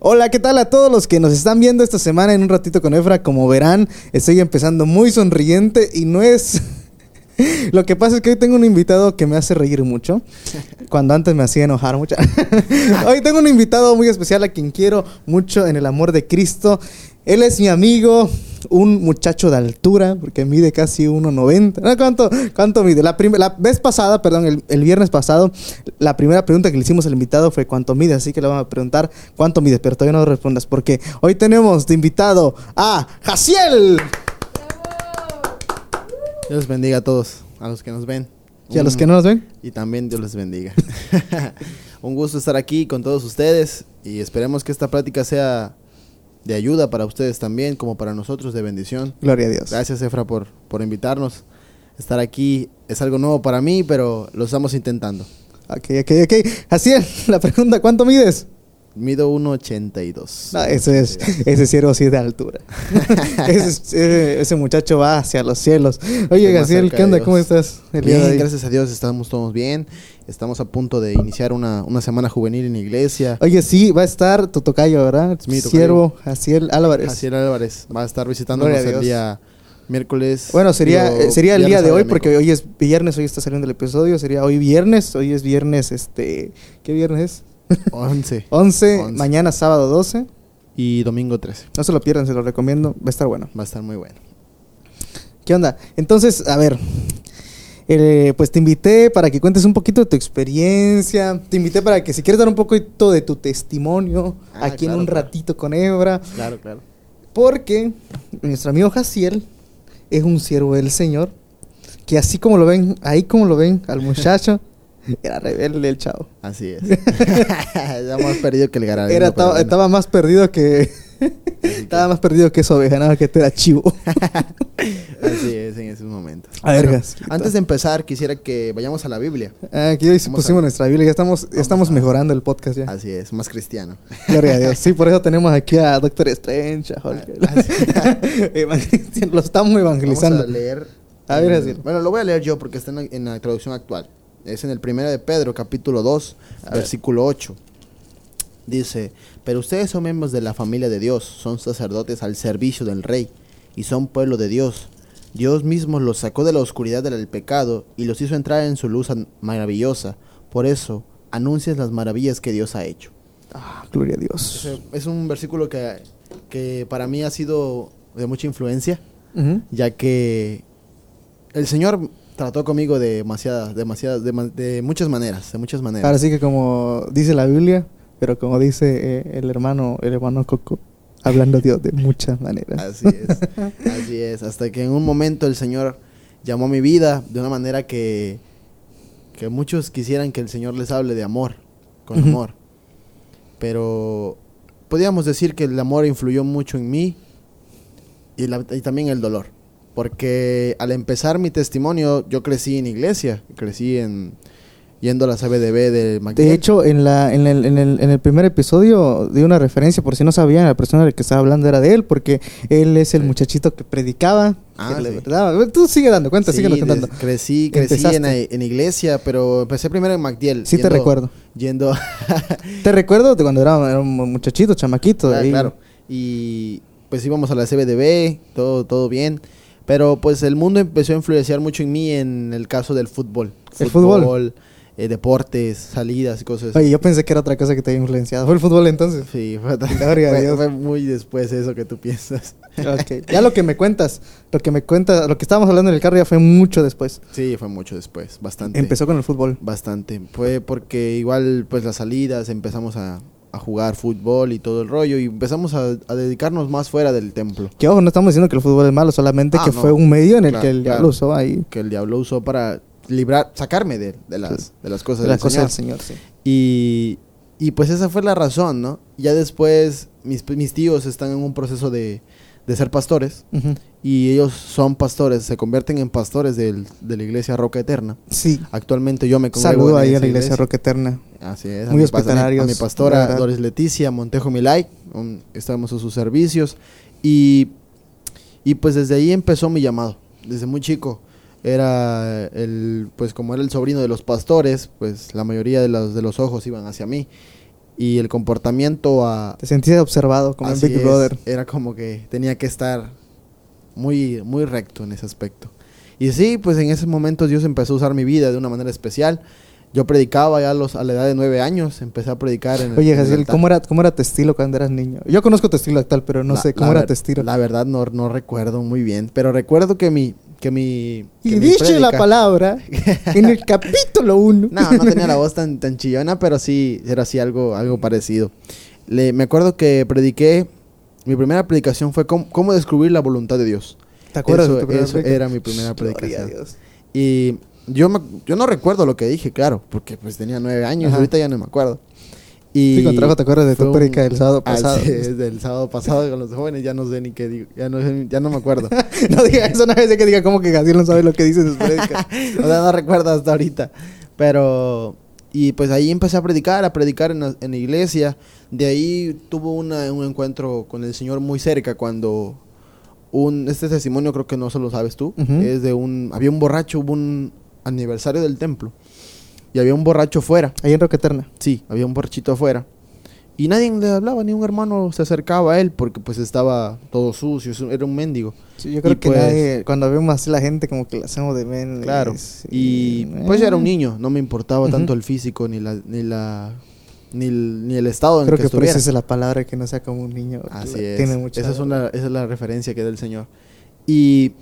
Hola, ¿qué tal a todos los que nos están viendo esta semana en un ratito con Efra? Como verán, estoy empezando muy sonriente y no es... Lo que pasa es que hoy tengo un invitado que me hace reír mucho, cuando antes me hacía enojar mucho. hoy tengo un invitado muy especial a quien quiero mucho en el amor de Cristo. Él es mi amigo, un muchacho de altura, porque mide casi 1,90. No, ¿cuánto, ¿Cuánto mide? La, la vez pasada, perdón, el, el, viernes pasado, la primera pregunta que le hicimos al invitado fue cuánto mide, así que le vamos a preguntar cuánto mide, pero todavía no respondas, porque hoy tenemos de invitado a Jaciel. Dios bendiga a todos, a los que nos ven. Y a los que no nos ven. Y también Dios les bendiga. Un gusto estar aquí con todos ustedes y esperemos que esta plática sea de ayuda para ustedes también, como para nosotros, de bendición. Gloria a Dios. Gracias, Efra, por, por invitarnos. Estar aquí es algo nuevo para mí, pero lo estamos intentando. Ok, ok, ok. Así es, la pregunta, ¿cuánto mides? Mido 1,82. No, ese es, ese ciervo sí es de altura. ese, ese, ese, muchacho va hacia los cielos. Oye, Gaciel, ¿qué onda? ¿Cómo estás? El bien, gracias a Dios, estamos todos bien. Estamos a punto de iniciar una, una, semana juvenil en iglesia. Oye, sí, va a estar tu tocayo, ¿verdad? Mi tocayo. Siervo, Jaciel Álvarez. Jaciel Álvarez. Va a estar visitándonos el día miércoles. Bueno, sería, digo, sería el día de hoy, porque hoy es viernes, hoy está saliendo el episodio. Sería hoy viernes, hoy es viernes, este... ¿Qué viernes es? 11. 11, 11, mañana sábado 12. Y domingo 13. No se lo pierdan, se lo recomiendo. Va a estar bueno. Va a estar muy bueno. ¿Qué onda? Entonces, a ver. Eh, pues te invité para que cuentes un poquito de tu experiencia. Te invité para que si quieres dar un poquito de tu testimonio ah, aquí claro, en un claro. ratito con Ebra. Claro, claro. Porque nuestro amigo Jaciel es un siervo del Señor. Que así como lo ven, ahí como lo ven al muchacho. Era rebelde el chavo. Así es. ya más perdido que el garabino. Era, estaba, bueno. estaba, más perdido que. estaba más perdido que esa oveja, nada que este era chivo. Así es, en esos momentos. A antes de empezar, quisiera que vayamos a la Biblia. Aquí hoy pusimos a... nuestra Biblia, ya estamos, ya estamos a... mejorando el podcast ya. Así es, más cristiano. Gloria a Dios. Sí, por eso tenemos aquí a Doctor Strange, a Hulk. Lo estamos evangelizando. Vamos a leer. A ver, así. Bueno, lo voy a leer yo porque está en la, en la traducción actual. Es en el primero de Pedro, capítulo 2, a versículo ver. 8. Dice, pero ustedes son miembros de la familia de Dios, son sacerdotes al servicio del rey y son pueblo de Dios. Dios mismo los sacó de la oscuridad del pecado y los hizo entrar en su luz maravillosa. Por eso, anuncias las maravillas que Dios ha hecho. Ah, gloria a Dios. Es, es un versículo que, que, para mí ha sido de mucha influencia, uh -huh. ya que el Señor trató conmigo de demasiadas, demasiadas, de, de, muchas maneras, de muchas maneras. Ahora sí que como dice la Biblia, pero como dice eh, el hermano, el hermano Coco, hablando Dios de muchas maneras. Así es, así es. Hasta que en un momento el Señor llamó a mi vida de una manera que, que muchos quisieran que el Señor les hable de amor, con uh -huh. amor. Pero podríamos decir que el amor influyó mucho en mí y, la, y también el dolor porque al empezar mi testimonio yo crecí en iglesia, crecí en yendo a la CBDB de McGill. De hecho, en, la, en, el, en, el, en el primer episodio di una referencia, por si no sabían, la persona de la que estaba hablando era de él, porque él es el sí. muchachito que predicaba. Ah, que sí. verdad. Tú sigue dando cuenta, sí, sigue contando. Crecí, crecí en, en, iglesia, pero empecé primero en MacDiel. Sí, yendo, te recuerdo. Yendo. te recuerdo de cuando era, era un muchachito, chamaquito. Ah, claro. Y pues íbamos a la CBDB, todo, todo bien. Pero pues el mundo empezó a influenciar mucho en mí en el caso del fútbol. ¿El fútbol? fútbol eh, deportes, salidas y cosas. Oye, yo pensé que era otra cosa que te había influenciado. ¿Fue el fútbol entonces? Sí, fue, fue, fue muy después eso que tú piensas. Okay. Ya lo que me cuentas, lo que me cuentas, lo que estábamos hablando en el carro ya fue mucho después. Sí, fue mucho después, bastante. Empezó con el fútbol. Bastante. Fue porque igual pues las salidas empezamos a, a jugar fútbol y todo el rollo y empezamos a, a, dedicarnos más fuera del templo. Que ojo, no estamos diciendo que el fútbol es malo, solamente ah, que no. fue un medio en el claro, que el diablo claro. usó ahí. Que el diablo usó para librar, sacarme de, de las, de las cosas de del, la Señor. del Señor. Sí. Y, y pues esa fue la razón, ¿no? Ya después mis, mis tíos están en un proceso de, de ser pastores uh -huh. y ellos son pastores, se convierten en pastores del, de la iglesia Roca Eterna. Sí. Actualmente yo me congrego Saludo ahí a la iglesia, iglesia Roca Eterna. Así es. Muy hospitalarios. A mi, a mi pastora Doris Leticia Montejo Milay, un, estábamos a sus servicios y, y pues desde ahí empezó mi llamado, desde muy chico era el pues como era el sobrino de los pastores pues la mayoría de los de los ojos iban hacia mí Y el comportamiento a... Te sentías observado como en Big es, Brother. Era como que tenía que estar muy, muy recto en ese aspecto. Y sí, pues en ese momento Dios empezó a usar mi vida de una manera especial. Yo predicaba ya a, los, a la edad de nueve años, empecé a predicar en el- Oye, en el Jaciel. ¿cómo era, ¿cómo era tu estilo cuando eras niño? Yo conozco tu estilo actual, pero no La- sé, ¿cómo era ver- tu estilo? La verdad no, no recuerdo muy bien, pero recuerdo que mi... Que mi y mi dice la palabra en el capítulo 1. No, no tenía la voz tan, tan chillona, pero sí era así algo, algo parecido. Le, me acuerdo que prediqué, mi primera predicación fue cómo, cómo descubrir la voluntad de Dios. ¿Te acuerdas Eso- de tu eso predica? era mi primera predicación. Dios. Y yo, me- yo no recuerdo lo que dije, claro, porque pues tenía nueve años, Ajá. ahorita ya no me acuerdo. Y Sí, con trabajo te acuerdas de tu prédica del sábado pasado. sí, del sábado pasado con los jóvenes, ya no sé ni qué digo, ya no, ya no me acuerdo. no diga eso, no vez que diga como que Jaciel no sabe lo que dice sus prédicas. o sea, no recuerdo hasta ahorita. Pero, y pues ahí empecé a predicar, a predicar en la, en la iglesia. De ahí tuvo una- un encuentro con el Señor muy cerca cuando un, este testimonio creo que no se lo sabes tú, Ujú. es de un, había un borracho, hubo un aniversario del templo y había un borracho fuera, Ahí en Roca Eterna. sí, había un borrachito afuera. Y nadie le hablaba, ni un hermano se acercaba a él porque pues estaba todo sucio, era un mendigo. Sí, yo creo Y que pues- nadie, cuando vemos así la gente como que la hacemos de men. Claro. es- Y eh, pues yo era un niño, no me importaba Ujú. tanto el físico ni la ni la ni el, ni el estado en Creo que, que, por estuviera. eso es la palabra que no sea como un niño. Así es. Tiene mucha... esa es una esa es la referencia que da el Señor. Y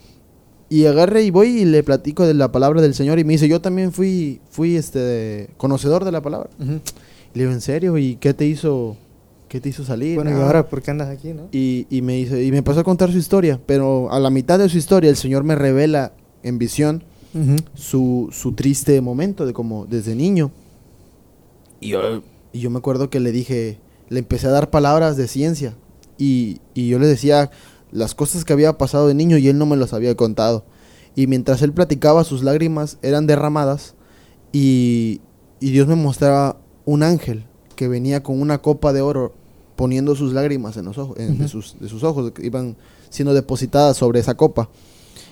y agarré y voy y le platico de la palabra del Señor y me dice, "Yo también fui fui este conocedor de la palabra." Y le digo, "¿En serio? ¿Y qué te hizo qué te hizo salir?" Bueno, y "Ah, ahora, ¿por qué andas aquí, no? y, y me dice, y me empezó a contar su historia, pero a la mitad de su historia el Señor me revela en visión su, su triste momento de como desde niño. Y yo, y yo me acuerdo que le dije, le empecé a dar palabras de ciencia y, y yo le decía las cosas que había pasado de niño y él no me las había contado. Y mientras él platicaba sus lágrimas eran derramadas y, y Dios me mostraba un ángel que venía con una copa de oro poniendo sus lágrimas en los ojos, en- de, sus, de sus ojos, que iban siendo depositadas sobre esa copa.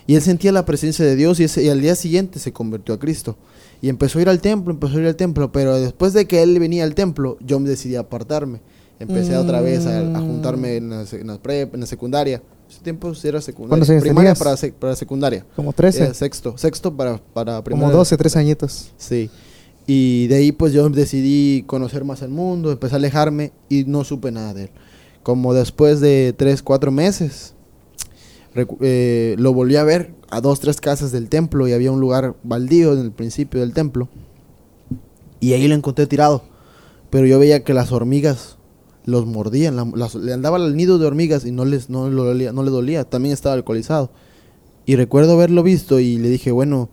Y él sentía la presencia de Dios y, ese, y al día siguiente se convirtió a Cristo. Y empezó a ir al templo, empezó a ir al templo, pero después de que él venía al templo, yo me decidí a apartarme. Empecé otra vez a, a juntarme en la, en la prep, en la secundaria. Ese tiempo era secundaria. ¿Cuántos años Primaria para, sec- para secundaria. Como 13. Era sexto, sexto para, para como primaria. 12, 13 añitos. Sí. Y de ahí pues yo decidí conocer más el mundo, empecé a alejarme y no supe nada de él. Como después de tres, cuatro meses, recu- eh, lo volví a ver a dos, tres casas del templo y había un lugar baldío en el principio del templo. Y ahí lo encontré tirado. Pero yo veía que las hormigas los mordían, la- las- le andaba al nido de hormigas y no, les, no, dolía, no le dolía, también estaba alcoholizado. Y recuerdo haberlo visto y le dije, bueno,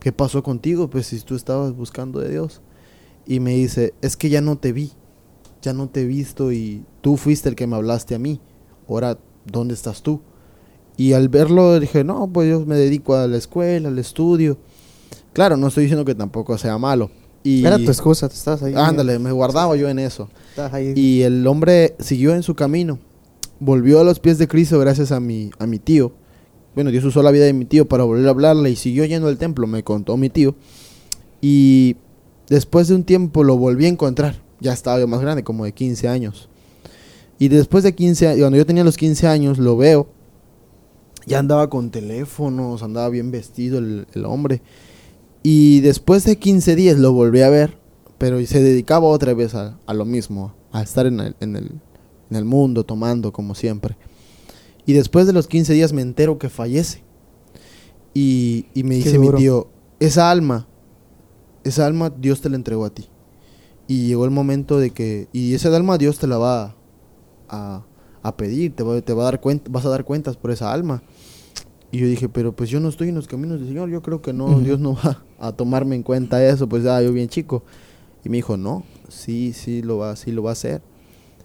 ¿qué pasó contigo? Pues si tú estabas buscando de Dios. Y me dice, es que ya no te vi, ya no te he visto y tú fuiste el que me hablaste a mí. Ahora, ¿dónde estás tú? Y al verlo dije, no, pues yo me dedico a la escuela, al estudio. Claro, no estoy diciendo que tampoco sea malo. Y, Era tu excusa, tú estabas ahí. Ándale, me guardaba yo en eso. Estabas ahí. Y el hombre siguió en su camino. Volvió a los pies de Cristo gracias a mi, a mi tío. Bueno, Dios usó la vida de mi tío para volver a hablarle y siguió yendo al templo, me contó mi tío. Y después de un tiempo lo volví a encontrar. Ya estaba yo más grande, como de 15 años. Y después de 15 años, cuando yo tenía los 15 años, lo veo. Ya andaba con teléfonos, andaba bien vestido el, el hombre. Y después de 15 días lo volví a ver, pero se dedicaba otra vez a, a lo mismo, a estar en el, en, el, en el mundo tomando como siempre. Y después de los 15 días me entero que fallece. Y, y me Qué dice mi tío, esa alma, esa alma Dios te la entregó a ti. Y llegó el momento de que, y esa alma Dios te la va a, a pedir, te va, te va a dar cuenta, vas a dar cuentas por esa alma. Y yo dije, pero pues yo no estoy en los caminos del Señor, yo creo que no. Dios no va a tomarme en cuenta eso, pues ya yo bien chico. Y me dijo, no, sí, sí lo va, sí lo va a hacer.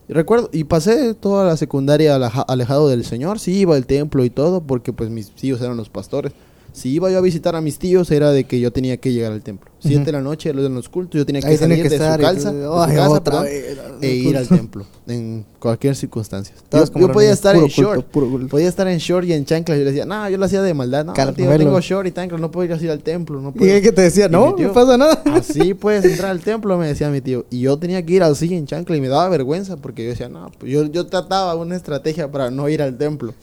Y recuerdo, y pasé toda la secundaria aleja- alejado del Señor, sí iba al templo y todo, porque pues mis tíos eran los pastores. Si iba yo a visitar a mis tíos, era de que yo tenía que llegar al templo. Siete de la noche, los de los cultos, yo tenía que Ahí salir que de, estar su y calza, tú, de su "Ay, casa, otra perdón, vez, e ir al templo, en cualquier circunstancia. Yo, podía estar en culto, short, culto. podía estar en short y en chanclas. Yo le decía, no, yo lo hacía de maldad. No, tío, Caramelo. tengo short y chanclas, no puedo ir así al templo. No Y puedo. es que te decía, Y no, tío, no pasa nada. Así puedes entrar al templo, me decía mi tío. Y yo tenía que ir así en chancla y me daba vergüenza porque yo decía, no, pues yo, yo trataba una estrategia para no ir al templo.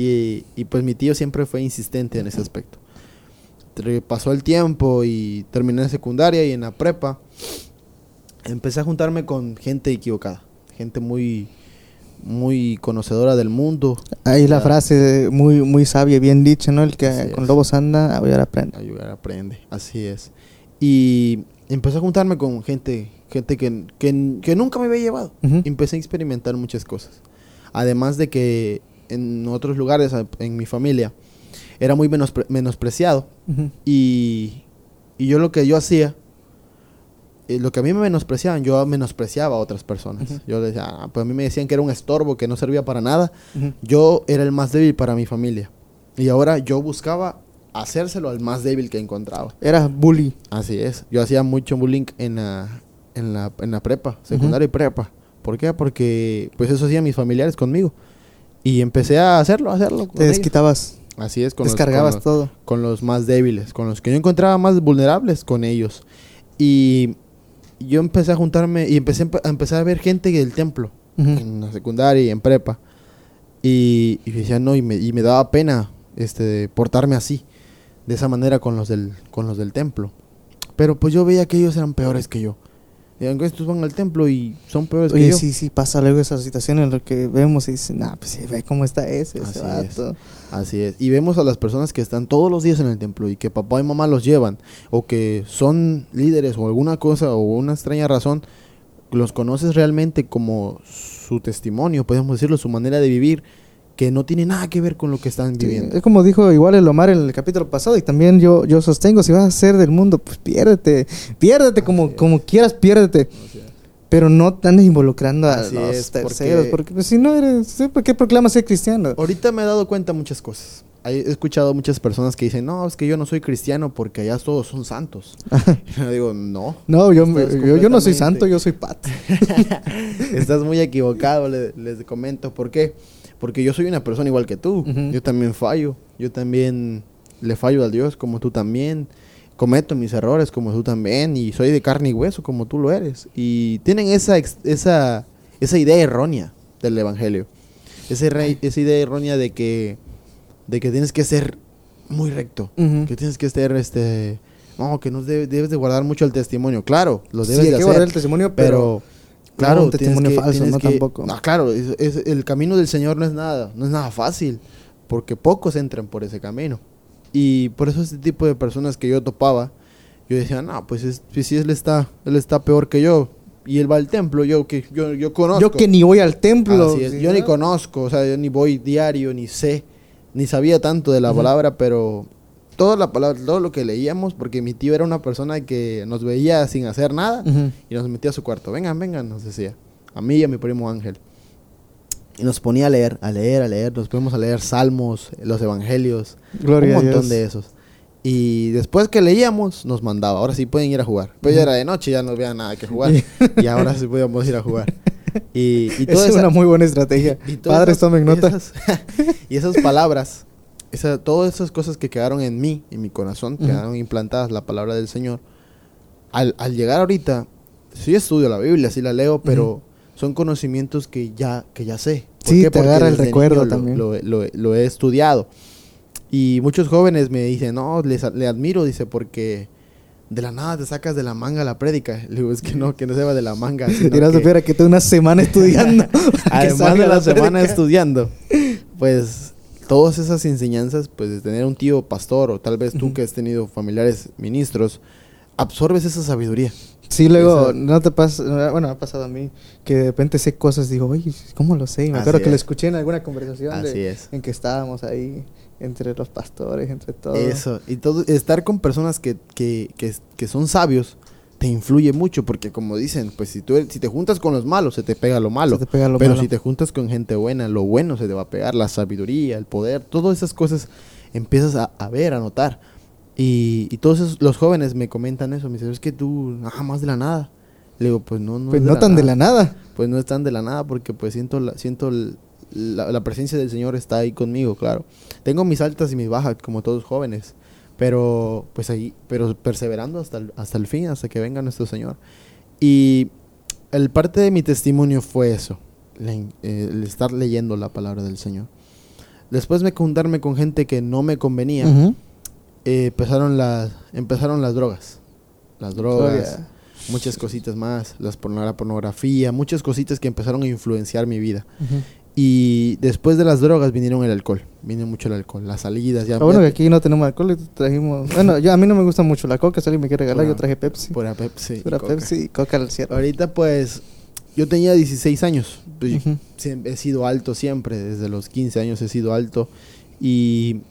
Y, y pues mi tío siempre fue insistente en ese aspecto. Pasó el tiempo y terminé en secundaria y en la prepa. Empecé a juntarme con gente equivocada. Gente muy, muy conocedora del mundo. Ahí la Ya. frase muy, muy sabia bien dicha, ¿no? El que Así con es. lobos anda, a ver aprende. Ayudar aprende, así es. Y empecé a juntarme con gente, gente que, que, que nunca me había llevado. Ujú. Empecé a experimentar muchas cosas. Además de que en otros lugares, en mi familia, era muy menospre- menospreciado. Ujú. Y, y yo lo que yo hacía, eh, lo que a mí me menospreciaban, yo menospreciaba a otras personas. Ujú. Yo les decía, "Ah, pues a mí me decían que era un estorbo, que no servía para nada. Ujú. Yo era el más débil para mi familia. Y ahora yo buscaba hacérselo al más débil que encontraba. Era bully. Así es. Yo hacía mucho bullying en la, en la, en la prepa, secundaria y prepa. ¿Por qué? Porque pues eso hacían mis familiares conmigo. Y empecé a hacerlo, a hacerlo. Te ellos. desquitabas, Así es, con los- descargabas con los, todo. con los más débiles, con los que yo encontraba más vulnerables, con ellos. Y yo empecé a juntarme y empecé a empe- a empezar a ver gente del templo en la secundaria y en prepa. Y, y decía, no, y me, y me daba pena este, portarme así, de esa manera con los, del, con los del templo. Pero pues yo veía que ellos eran peores que yo. Y aunque estos van al templo y son peores que Oye, yo. sí, sí, pasa luego esas situaciones en las que vemos y dicen, nah, pues ve cómo está ese, ese Así es. Así es. Y vemos a las personas que están todos los días en el templo y que papá y mamá los llevan, o que son líderes o alguna cosa o una extraña razón, los conoces realmente como su testimonio, podemos decirlo, su manera de vivir, que no tiene nada que ver con lo que están Sí, viviendo. es como dijo igual el Omar en el capítulo pasado y también yo, yo sostengo, si vas a ser del mundo, pues piérdete, piérdete como, es. como quieras, piérdete. Pero no te andes involucrando a Así los es, terceros, porque- porque, pues, si no eres, ¿sí? ¿por qué proclamas ser cristiano? Ahorita me he dado cuenta muchas cosas. He escuchado muchas personas que dicen, no, es que yo no soy cristiano porque allá todos son santos. Yo digo, no, No, yo, yo, yo no soy santo, yo soy pat. Estás muy equivocado, le- les comento. ¿Por qué? Porque yo soy una persona igual que tú. Yo también fallo. Yo también le fallo a Dios como tú también. Cometo mis errores como tú también. Y soy de carne y hueso como tú lo eres. Y tienen esa, esa, esa idea errónea del Evangelio. Esa, esa idea errónea de que, de que tienes que ser muy recto. Que tienes que ser, este... No, que no debe- debes de guardar mucho el testimonio. Claro, lo Sí, debes hay de que hacer. guardar el testimonio, pero, pero Claro, tienes testimonio que- falso, no que- tampoco. No, claro, es- es- el camino del Señor no es nada, no es nada fácil, porque pocos entran por ese camino. Y por eso este tipo de personas que yo topaba, yo decía, no, pues es- pues si él está, él está peor que yo, y él va al templo, yo que yo, yo conozco. yo que ni voy al templo. Así es, ¿sí, Yo ni no? conozco, o sea, yo ni voy diario, ni sé, ni sabía tanto de la Ujú. palabra, pero toda la palabra, todo lo que leíamos, porque mi tío era una persona que nos veía sin hacer nada Ujú. y nos metía a su cuarto. Vengan, vengan, nos decía. A mí y a mi primo Ángel. Y nos ponía a leer, a leer, a leer. Nos ponemos a leer salmos, los evangelios, Gloria un a montón Dios. de esos. Y después que leíamos, nos mandaba. Ahora sí pueden ir a jugar. Pero ya era de noche, ya no había nada que jugar. y ahora sí podíamos ir a jugar. Y, y es esa- una muy buena estrategia. y Padres, tomen nota. esas- y esas palabras, esa, todas esas cosas que quedaron en mí, en mi corazón, Ujú. quedaron implantadas la palabra del Señor. Al, al llegar ahorita, sí estudio la Biblia, sí la leo, pero Ujú. son conocimientos que ya, que ya sé. ¿Por Sí, qué? te agarra el recuerdo lo- también. Lo, lo- lo he estudiado. Y muchos jóvenes me dicen, no, les, le admiro, dice, porque de la nada te sacas de la manga la prédica. Le digo, es que no, que no se va de la manga. Dirás, que- supiera que tengo una semana estudiando. Además de la semana prédica. estudiando, pues todas esas enseñanzas, pues de tener un tío pastor o tal vez tú que has tenido familiares ministros, absorbes esa sabiduría. Sí, luego, Esa- no te pasa, bueno, ha pasado a mí, que de repente sé cosas, digo, oye, ¿cómo lo sé? Y me Así acuerdo que lo es. escuché en alguna conversación de- Así es. en que estábamos ahí, entre los pastores, entre todos. Eso, y todo, estar con personas que, que, que, que son sabios te influye mucho, porque como dicen, pues si tú eres- si te juntas con los malos, se te pega lo malo. Se te pega lo Pero malo. si te juntas con gente buena, lo bueno se te va a pegar, la sabiduría, el poder, todas esas cosas empiezas a, a ver, a notar. Y, y todos esos- los jóvenes me comentan eso, me dicen, es que tú, nada más de la nada. Le digo, pues no, no Pues es no tan de la nada. Pues no es tan de la nada porque pues siento la, siento la, la presencia del Señor está ahí conmigo, claro. Tengo mis altas y mis bajas como todos jóvenes, pero pues ahí, pero perseverando hasta el, hasta el fin, hasta que venga nuestro Señor. Y el parte de mi testimonio fue eso, eh, el estar leyendo la palabra del Señor. Después de juntarme con gente que no me convenía, eh, empezaron las empezaron las drogas. Las drogas, muchas cositas más, las la pornografía, muchas cositas que empezaron a influenciar mi vida. Y después de las drogas vinieron el alcohol, vino mucho el alcohol, las salidas ya. Bueno que aquí no tenemos alcohol y trajimos... Bueno, yo, a mí no me gusta mucho la coca, si alguien me quiere regalar, Pura- yo traje Pepsi. Pura Pepsi. Pura Coca. Pepsi y coca al cierre. Ahorita pues yo tenía 16 años, pues, he sido alto siempre, desde los 15 años he sido alto y,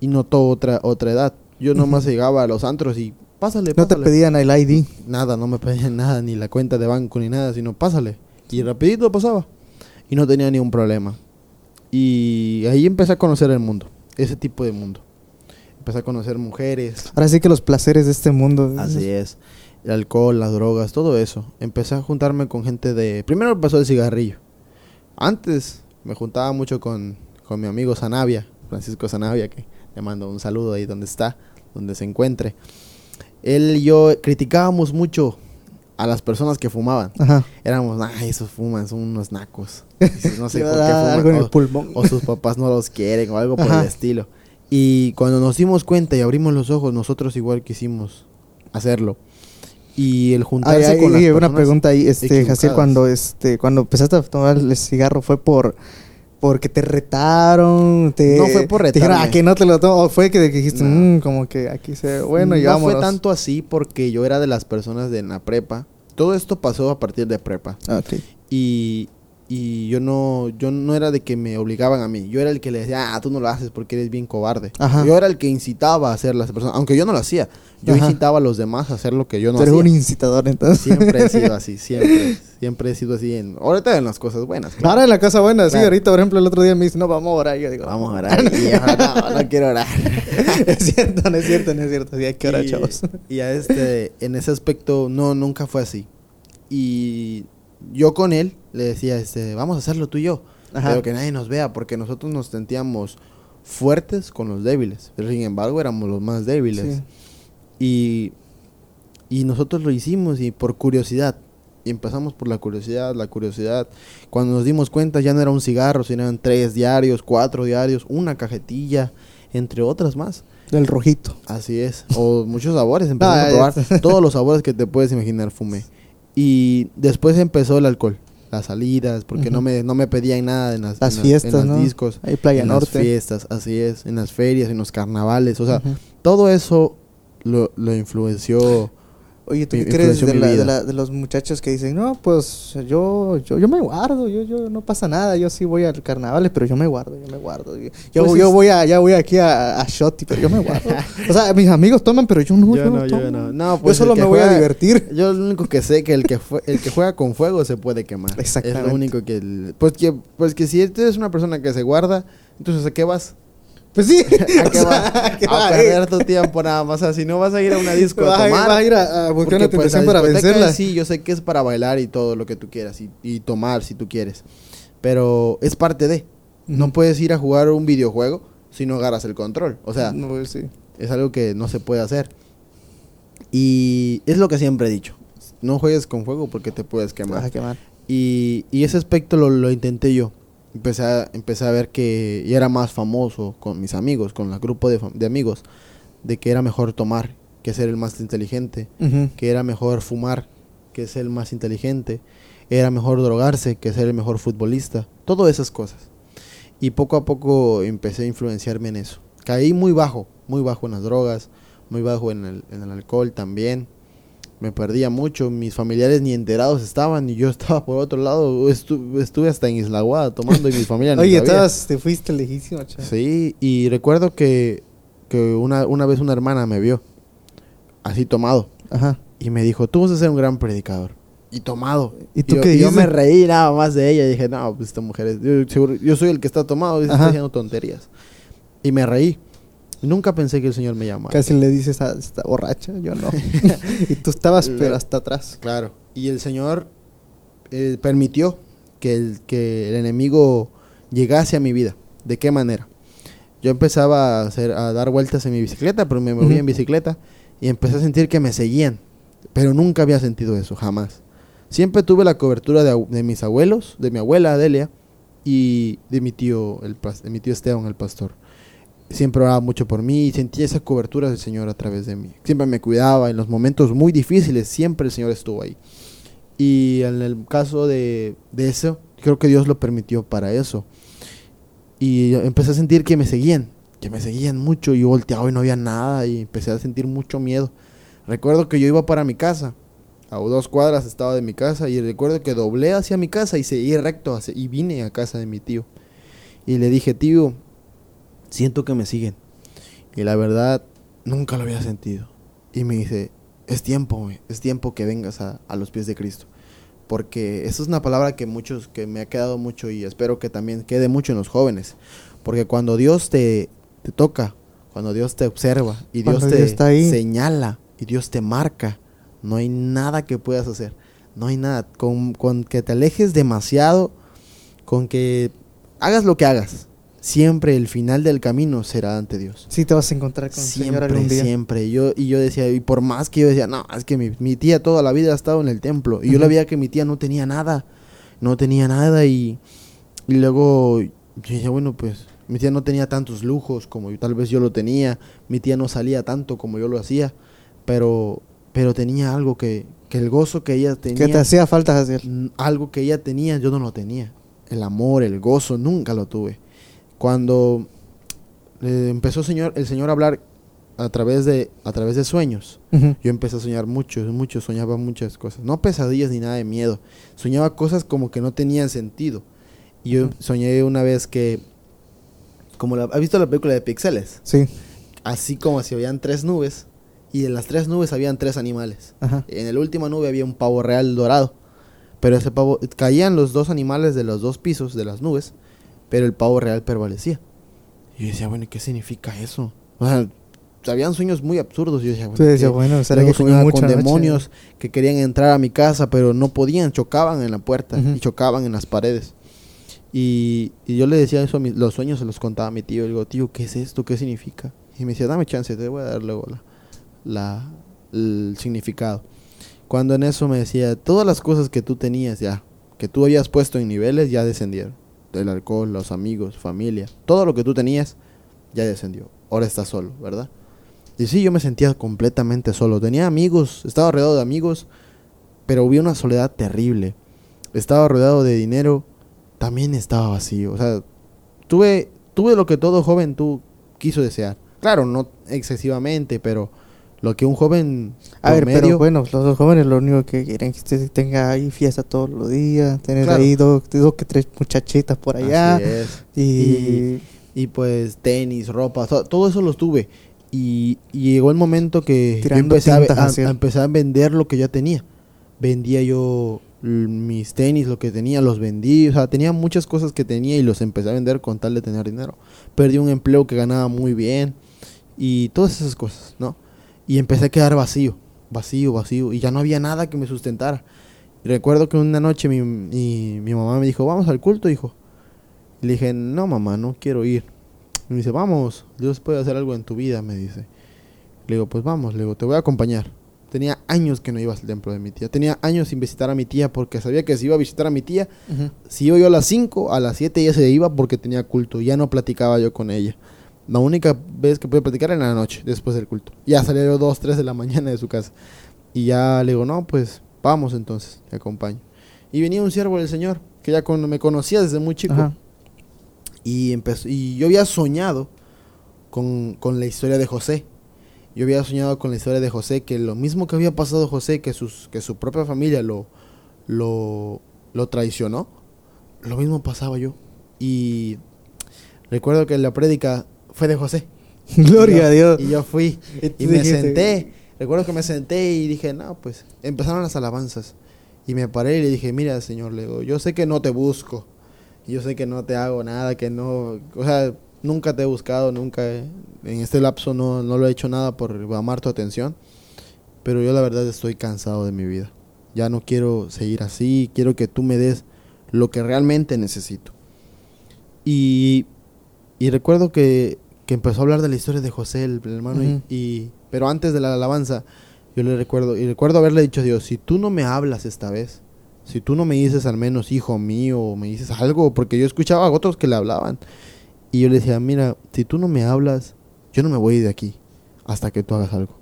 y notó otra otra edad. Yo nomás llegaba a los antros y pásale, No te pásale. pedían el ID. Nada, no me pedían nada, ni la cuenta de banco ni nada, sino pásale. Y rapidito pasaba. Y no tenía ni un problema. Y ahí empecé a conocer el mundo, ese tipo de mundo. Empecé a conocer mujeres, Ahora sí que los placeres de este mundo. así es, el alcohol, las drogas, todo eso. Empecé a juntarme con gente de... Primero pasó el cigarrillo. Antes me juntaba mucho con, con mi amigo Sanavia, Francisco Sanavia, que le mando un saludo ahí donde está, donde se encuentre. Él y yo criticábamos mucho a las personas que fumaban. Ajá. Éramos, ay, esos fuman, son unos nacos. No sé por qué da fuman. algo en el pulmón. o sus papás no los quieren o algo por Ajá. el estilo. Y cuando nos dimos cuenta y abrimos los ojos, nosotros igual quisimos hacerlo. Y el juntarse Ay, ay, con las ay, una pregunta ahí, este. Jaciel, cuando este, cuando empezaste a tomar el cigarro fue por porque te retaron, te No fue por te dijeron, ah, que no te lo tomo, o fue que dijiste, No. "Mm, como que aquí se, bueno, y no vámonos. fue tanto así porque yo era de las personas de la prepa. Todo esto pasó a partir de prepa. Ah, ok. Y, y yo no yo no era de que me obligaban a mí. Yo era el que le decía, ah, tú no lo haces porque eres bien cobarde. Ajá. Yo era el que incitaba a hacer las personas, aunque yo no lo hacía. Yo Ajá. incitaba a los demás a hacer lo que yo no eres hacía. un incitador entonces. Siempre he sido así, siempre. Siempre he sido así. En, ahorita en las cosas buenas. claro. Ahora en la casa buena, sí, Claro. ahorita, por ejemplo, el otro día me dice, no, vamos a orar. Yo digo, Vamos a orar. Y ahora no, no quiero orar. es cierto, no es cierto, no es cierto. Sí, hay que orar, y, chavos. y a este, en ese aspecto, no, nunca fue así. Y yo con él le decía, este, vamos a hacerlo tú y yo. Ajá. Pero que nadie nos vea, porque nosotros nos sentíamos fuertes con los débiles. Pero sin embargo, éramos los más débiles. Sí. Y, y nosotros lo hicimos y por curiosidad. Y empezamos por la curiosidad, la curiosidad. Cuando nos dimos cuenta ya no era un cigarro, sino eran tres diarios, cuatro diarios, una cajetilla, entre otras más. Del rojito. Así es. O muchos sabores. Empezamos Ah, a probar todos los sabores que te puedes imaginar, fumé. Y después empezó el alcohol. Las salidas, porque no, me, no me pedían nada en las, Las en fiestas, en los discos. Ahí Playa en Norte. las fiestas, así es. En las ferias, en los carnavales. O sea, todo eso lo, lo influenció. Oye, ¿tú qué crees de, la- de, vida. la- de los muchachos que dicen, no, pues yo, yo, yo me guardo, yo, yo no pasa nada, yo sí voy al carnavales, pero yo me guardo, yo me guardo. Yo, yo, Pues yo es- voy a, ya voy aquí a, a Shotty, pero yo me guardo. o sea, mis amigos toman, pero yo no, yo, no, tomo. No, Yo pues solo me voy a divertir. Yo lo único que sé que el que fue, el que juega con fuego se puede quemar. Es Exactamente. lo único que el- pues que pues que si eres una persona que se guarda, entonces ¿a qué vas? Pues sí. ¿A qué o sea, vas? ¿a qué A va, perder eh? tu tiempo nada más. O sea, si no vas a ir a una disco Vas a ir- tomar. vas a ir a, a buscar una pues, tentación para vencerla. Sí, yo sé que es para bailar y todo lo que tú quieras y, y tomar si tú quieres. Pero es parte de. No puedes ir a jugar un videojuego si no agarras el control. O sea, No, pues sí. es algo que no se puede hacer. Y es lo que siempre he dicho. No juegues con fuego porque te puedes Te vas quemar. a quemar. Y, y ese aspecto lo, lo intenté yo. Empecé a, empecé a ver que ya era más famoso con mis amigos, con el grupo de, de amigos, de que era mejor tomar que ser el más inteligente, que era mejor fumar que ser el más inteligente, era mejor drogarse que ser el mejor futbolista, todas esas cosas. Y poco a poco empecé a influenciarme en eso. Caí muy bajo, muy bajo en las drogas, muy bajo en el, en el alcohol también. Me perdía mucho, mis familiares ni enterados estaban y yo estaba por otro lado. Estu- estuve hasta en Isla Guada tomando y mis familiares ni Oye, te fuiste lejísimo, chaval. Sí, y recuerdo que, que una, una vez una hermana me vio así tomado Ajá. y me dijo, tú vas a ser un gran predicador. Y tomado. ¿Y tú yo, qué yo me reí nada más de ella y dije, no, pues esta mujer es... Yo, seguro- yo soy el que está tomado y está Ajá. diciendo tonterías. Y me reí. Nunca pensé que el Señor me llamara. Casi le dices a esta borracha, yo no. y tú estabas, pero hasta atrás. Claro. Y el Señor eh, permitió que el, que el enemigo llegase a mi vida. ¿De qué manera? Yo empezaba a, hacer, a dar vueltas en mi bicicleta, pero me movía en bicicleta y empecé a sentir que me seguían. Pero nunca había sentido eso, jamás. Siempre tuve la cobertura de, de mis abuelos, de mi abuela Adelia y de mi tío, el, de mi tío Esteban, el pastor. Siempre oraba mucho por mí y sentía esa cobertura del Señor a través de mí. Siempre me cuidaba en los momentos muy difíciles, siempre el Señor estuvo ahí. Y en el caso de, de eso, creo que Dios lo permitió para eso. Y empecé a sentir que me seguían, que me seguían mucho y volteaba y no había nada y empecé a sentir mucho miedo. Recuerdo que yo iba para mi casa, a dos cuadras estaba de mi casa y recuerdo que doblé hacia mi casa y seguí recto hacia- y vine a casa de mi tío. Y le dije, tío, siento que me siguen. Y la verdad, nunca lo había sentido. Y me dice, es tiempo, güey, es tiempo que vengas a, a los pies de Cristo. Porque esa es una palabra que muchos, que me ha quedado mucho y espero que también quede mucho en los jóvenes. Porque cuando Dios te, te toca, cuando Dios te observa y Dios Cuando te Dios está ahí. señala y Dios te marca, no hay nada que puedas hacer. No hay nada. Con, con que te alejes demasiado, con que hagas lo que hagas, siempre el final del camino será ante Dios. Sí, te vas a encontrar con el Señor Siempre, algún día. siempre. Yo, y yo decía, y por más que yo decía, no, es que mi, mi tía toda la vida ha estado en el templo. Y yo la veía que mi tía no tenía nada. No tenía nada. Y, y luego yo decía, bueno, pues mi tía no tenía tantos lujos como yo, tal vez yo lo tenía. Mi tía no salía tanto como yo lo hacía. Pero, pero tenía algo que, que el gozo que ella tenía. ¿Qué te hacía falta hacer? Algo que ella tenía, yo no lo tenía. El amor, el gozo, nunca lo tuve. Cuando eh, empezó señor, el Señor a hablar a través de, a través de sueños, yo empecé a soñar mucho, mucho, soñaba muchas cosas. No pesadillas ni nada de miedo. Soñaba cosas como que no tenían sentido. Y yo soñé una vez que, como la, ¿has visto la película de Pixeles? Sí. Así como si habían tres nubes y en las tres nubes habían tres animales. Ajá. En la última nube había un pavo real dorado. Pero ese pavo, caían los dos animales de los dos pisos de las nubes, pero el pavo real prevalecía. Y yo decía, bueno, ¿y qué significa eso? O sea, habían sueños muy absurdos. Yo decía, bueno, ¿qué? bueno, ¿será Luego que comí soñaba mucho con demonios que querían entrar a mi casa, pero no podían, chocaban en la puerta y chocaban en las paredes. Y, y yo le decía eso a mi- los sueños, se los contaba a mi tío. Le digo, tío, ¿qué es esto? ¿Qué significa? Y me decía, dame chance, te voy a dar luego la, la- el significado. Cuando en eso me decía, todas las cosas que tú tenías ya, que tú habías puesto en niveles, ya descendieron. El alcohol, los amigos, familia, todo lo que tú tenías, ya descendió. Ahora estás solo, ¿verdad? Y sí, yo me sentía completamente solo. Tenía amigos, estaba rodeado de amigos, pero vi una soledad terrible. Estaba rodeado de dinero, también estaba vacío. O sea, tuve, tuve lo que todo joven tú quiso desear. Claro, no excesivamente, pero lo que un joven A ver, pero bueno, los dos jóvenes lo único que quieren es que usted tenga ahí fiesta todos los días, tener Claro. ahí dos, dos que tres muchachitas por allá. Así es. Y, Y pues tenis, ropa, to- todo eso los tuve. Y, y llegó el momento que yo empecé a, empezar a vender lo que ya tenía. Vendía yo mis tenis, lo que tenía, los vendí. O sea, tenía muchas cosas que tenía y los empecé a vender con tal de tener dinero. Perdí un empleo que ganaba muy bien y todas esas cosas, ¿no? Y empecé a quedar vacío, vacío, vacío. Y ya no había nada que me sustentara. Y recuerdo que una noche mi, mi, mi mamá me dijo, vamos al culto, hijo. Y le dije, no, mamá, no quiero ir. Y me dice, vamos, Dios puede hacer algo en tu vida, me dice. Le digo, pues vamos, le digo, te voy a acompañar. Tenía años que no iba al templo de mi tía. Tenía años sin visitar a mi tía porque sabía que si iba a visitar a mi tía, si iba yo a las 5, a las 7 ella se iba porque tenía culto. Ya no platicaba yo con ella. La única vez que pude platicar era en la noche, después del culto. Ya salía yo 2, 3 de la mañana de su casa. Y ya le digo, no, pues vamos entonces, te acompaño. Y venía un siervo del Señor, que ya cuando me conocía desde muy chico. Ajá. Y, empezó, y yo había soñado con, con la historia de José. Yo había soñado con la historia de José, que lo mismo que había pasado José, que, sus, que su propia familia lo, lo, lo traicionó, lo mismo pasaba yo. Y recuerdo que la prédica fue de José. Gloria yo- a Dios. Y yo fui Y me dijiste- senté. Recuerdo que me senté y dije, no, pues empezaron las alabanzas. Y me paré y le dije, mira, Señor, le digo, yo sé que no te busco. Yo sé que no te hago nada, que no... O sea, nunca te he buscado, nunca he- en este lapso no, no lo he hecho nada por amar tu atención, pero yo la verdad estoy cansado de mi vida. Ya no quiero seguir así, quiero que tú me des lo que realmente necesito. Y, y recuerdo que, que empezó a hablar de la historia de José, el, el hermano, y- y, pero antes de la alabanza, yo le recuerdo, y recuerdo haberle dicho a Dios, si tú no me hablas esta vez, si tú no me dices al menos hijo mío, o me dices algo, porque yo escuchaba a otros que le hablaban, y yo le decía, mira, si tú no me hablas, yo no me voy de aquí hasta que tú hagas algo,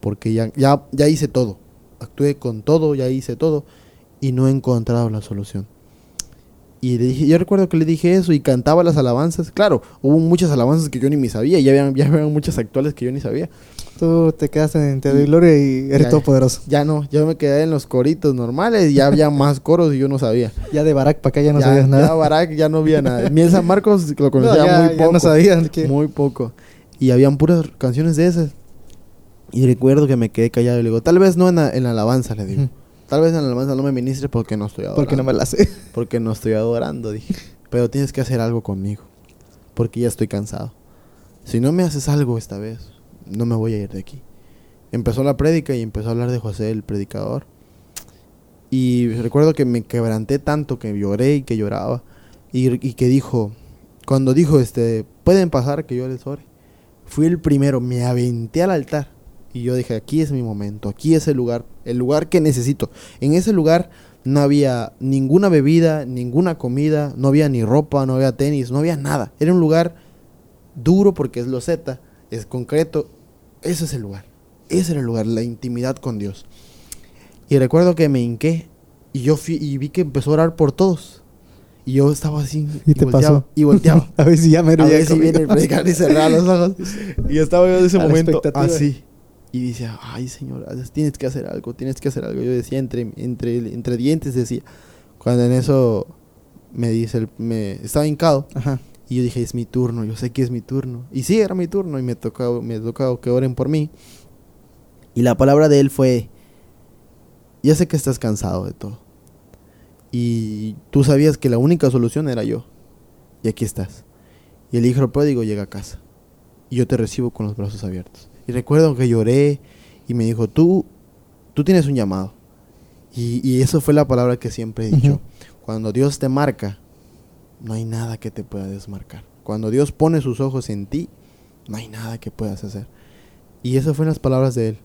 porque ya, ya, ya hice todo, actué con todo, ya hice todo, y no he encontrado la solución. Y le dije, yo recuerdo que le dije eso y cantaba las alabanzas. Claro, hubo muchas alabanzas que yo ni me sabía. Y ya habían, ya habían muchas actuales que yo ni sabía. Tú te quedaste en Te doy gloria y eres Ya, todopoderoso. Ya no, yo me quedé en los coritos normales. Ya había más coros y yo no sabía. Ya de Barak para acá ya no ya, sabías nada. Ya Barak ya no había nada. Miel San Marcos lo No, conocía ya, muy ya poco. no sabían que... Muy poco. Y habían puras canciones de esas. Y recuerdo que me quedé callado y le digo, tal vez no en la, en la alabanza, le digo. Ujú. Tal vez en la alabanza no me ministres porque no estoy adorando. Porque no me la sé. Porque no estoy adorando, dije. Pero tienes que hacer algo conmigo. Porque ya estoy cansado. Si no me haces algo esta vez, no me voy a ir de aquí. Empezó la prédica y empezó a hablar de José, el predicador. Y recuerdo que me quebranté tanto que lloré y que lloraba. Y, y que dijo, cuando dijo, este, pueden pasar que yo les ore. Fui el primero, me aventé al altar. Y yo dije, aquí es mi momento, aquí es el lugar, el lugar que necesito. En ese lugar no había ninguna bebida, ninguna comida, no había ni ropa, no había tenis, no había nada. Era un lugar duro porque es loseta, es concreto. Ese es el lugar. Ese era el lugar, la intimidad con Dios. Y recuerdo que me hinqué y yo fui y vi que empezó a orar por todos. Y yo estaba así ¿Y te volteaba, pasó? y volteaba. A ver si ya me a ver si viene el predicador y cerraba los ojos. Y estaba yo en ese A momento así. Y decía, ay señor, tienes que hacer algo, tienes que hacer algo. Yo decía entre, entre, entre dientes, decía. Cuando en eso me dice, el- me estaba hincado. Ajá. Y yo dije, es mi turno, yo sé que es mi turno. Y sí, era mi turno y me tocó, me tocó que oren por mí. Y la palabra de él fue, ya sé que estás cansado de todo. Y tú sabías que la única solución era yo. Y aquí estás. Y el hijo pródigo llega a casa. Y yo te recibo con los brazos abiertos. Y recuerdo que lloré y me dijo, tú, tú tienes un llamado. Y, y eso fue la palabra que siempre he dicho. Cuando Dios te marca, no hay nada que te pueda desmarcar. Cuando Dios pone sus ojos en ti, no hay nada que puedas hacer. Y esas fueron las palabras de él.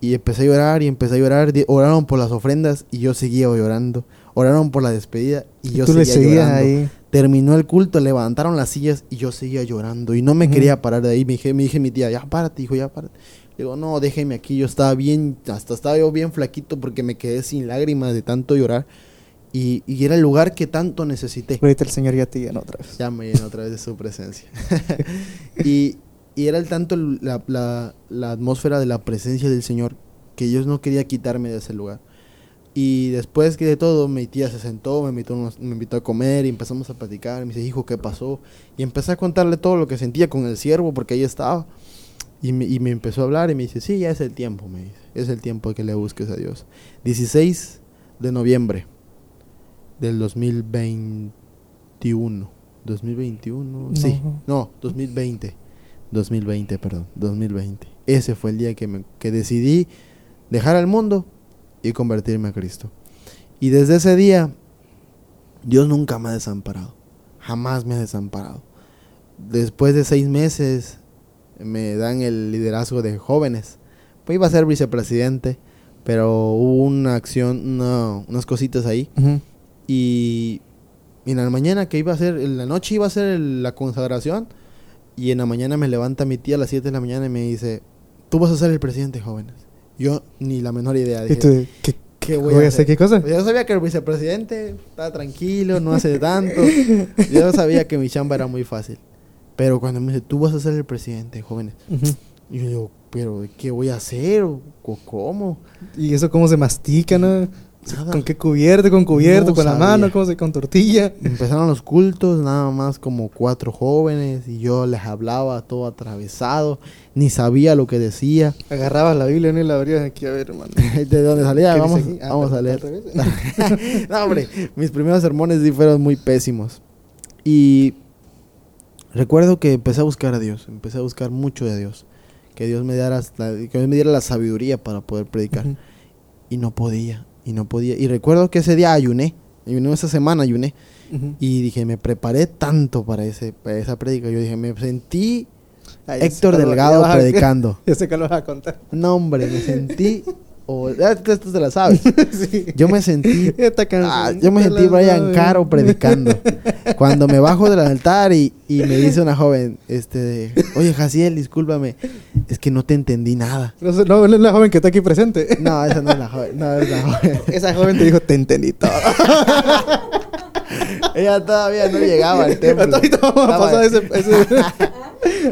Y empecé a llorar y empecé a llorar. Oraron por las ofrendas y yo seguía llorando. Oraron por la despedida y, Y yo tú le seguía seguías llorando. ahí. Terminó el culto, levantaron las sillas y yo seguía llorando. Y no me quería parar de ahí. Me dije, me dije mi tía, ya párate, hijo, ya párate. Le digo, no, déjeme aquí. Yo estaba bien, hasta estaba yo bien flaquito porque me quedé sin lágrimas de tanto llorar. Y, y era el lugar que tanto necesité. Ahorita el Señor ya te llenó otra vez. Ya me llenó otra vez de su presencia. y, y era el tanto la, la- la atmósfera de la presencia del Señor que yo no quería quitarme de ese lugar. Y después que de todo, mi tía se sentó, me invitó, me invitó a comer y empezamos a platicar. Me dice, hijo, ¿qué pasó? Y empecé a contarle todo lo que sentía con el siervo porque ahí estaba. Y me, y me empezó a hablar y me dice, sí, ya es el tiempo, me dice. Es el tiempo que le busques a Dios. 16 de noviembre del 2021. 2021, sí. No. No, 2020. 2020, perdón. 2020. Ese fue el día que, me, que decidí dejar al mundo y convertirme a Cristo. Y desde ese día, Dios nunca me ha desamparado. Jamás me ha desamparado. Después de seis meses, me dan el liderazgo de jóvenes. Pues iba a ser vicepresidente, pero hubo una acción, una- unas cositas ahí. Y, y en la mañana que iba a ser, en la noche iba a ser la consagración. Y en la mañana me levanta mi tía a las 7 de la mañana y me dice, tú vas a ser el presidente, jóvenes. Yo ni la menor idea. ¿Y Dije, tú, ¿qué, ¿qué voy, a hacer? ¿Qué cosa? Yo sabía que el vicepresidente estaba tranquilo, no hace tanto. Yo sabía que mi chamba era muy fácil. Pero cuando me dice, tú vas a ser el presidente, jóvenes. Y yo digo, pero ¿qué voy a hacer? ¿O o cómo? ¿Y eso cómo se mastica, no? Nada. ¿Con qué cubierto? ¿Con cubierto? No ¿Con la mano? ¿Cómo se con tortilla? Empezaron los cultos, nada más como cuatro jóvenes, y yo les hablaba todo atravesado, ni sabía lo que decía. Agarrabas la Biblia ¿no? y la abrías aquí, a ver, hermano. ¿De dónde salía? ¿Qué Vamos? Ah, vamos a leer. no, hombre, mis primeros sermones sí fueron muy pésimos. Y recuerdo que empecé a buscar a Dios, empecé a buscar mucho de Dios. Que Dios me diera, que Dios me diera la sabiduría para poder predicar. Ujú. Y no podía, y no podía. Y recuerdo que ese día ayuné, ayuné esa semana, ayuné. Y dije, me preparé tanto para, ese, para esa prédica. Yo dije, me sentí Héctor Delgado predicando. Ya sé que lo vas a contar. No, hombre, me sentí... o ah, esto te la sabes. sí. Yo me sentí Esta Ah, yo me sentí Brian sabes. Caro predicando. Cuando me bajo del altar y, y me dice una joven, este, oye, Jaciel, discúlpame, es que no te entendí nada. No, sé, no, no es la joven que está aquí presente. No, esa no es la joven, no es la joven. Esa joven te dijo, te entendí todo. Ella todavía no llegaba al templo. Vamos a pasar ese...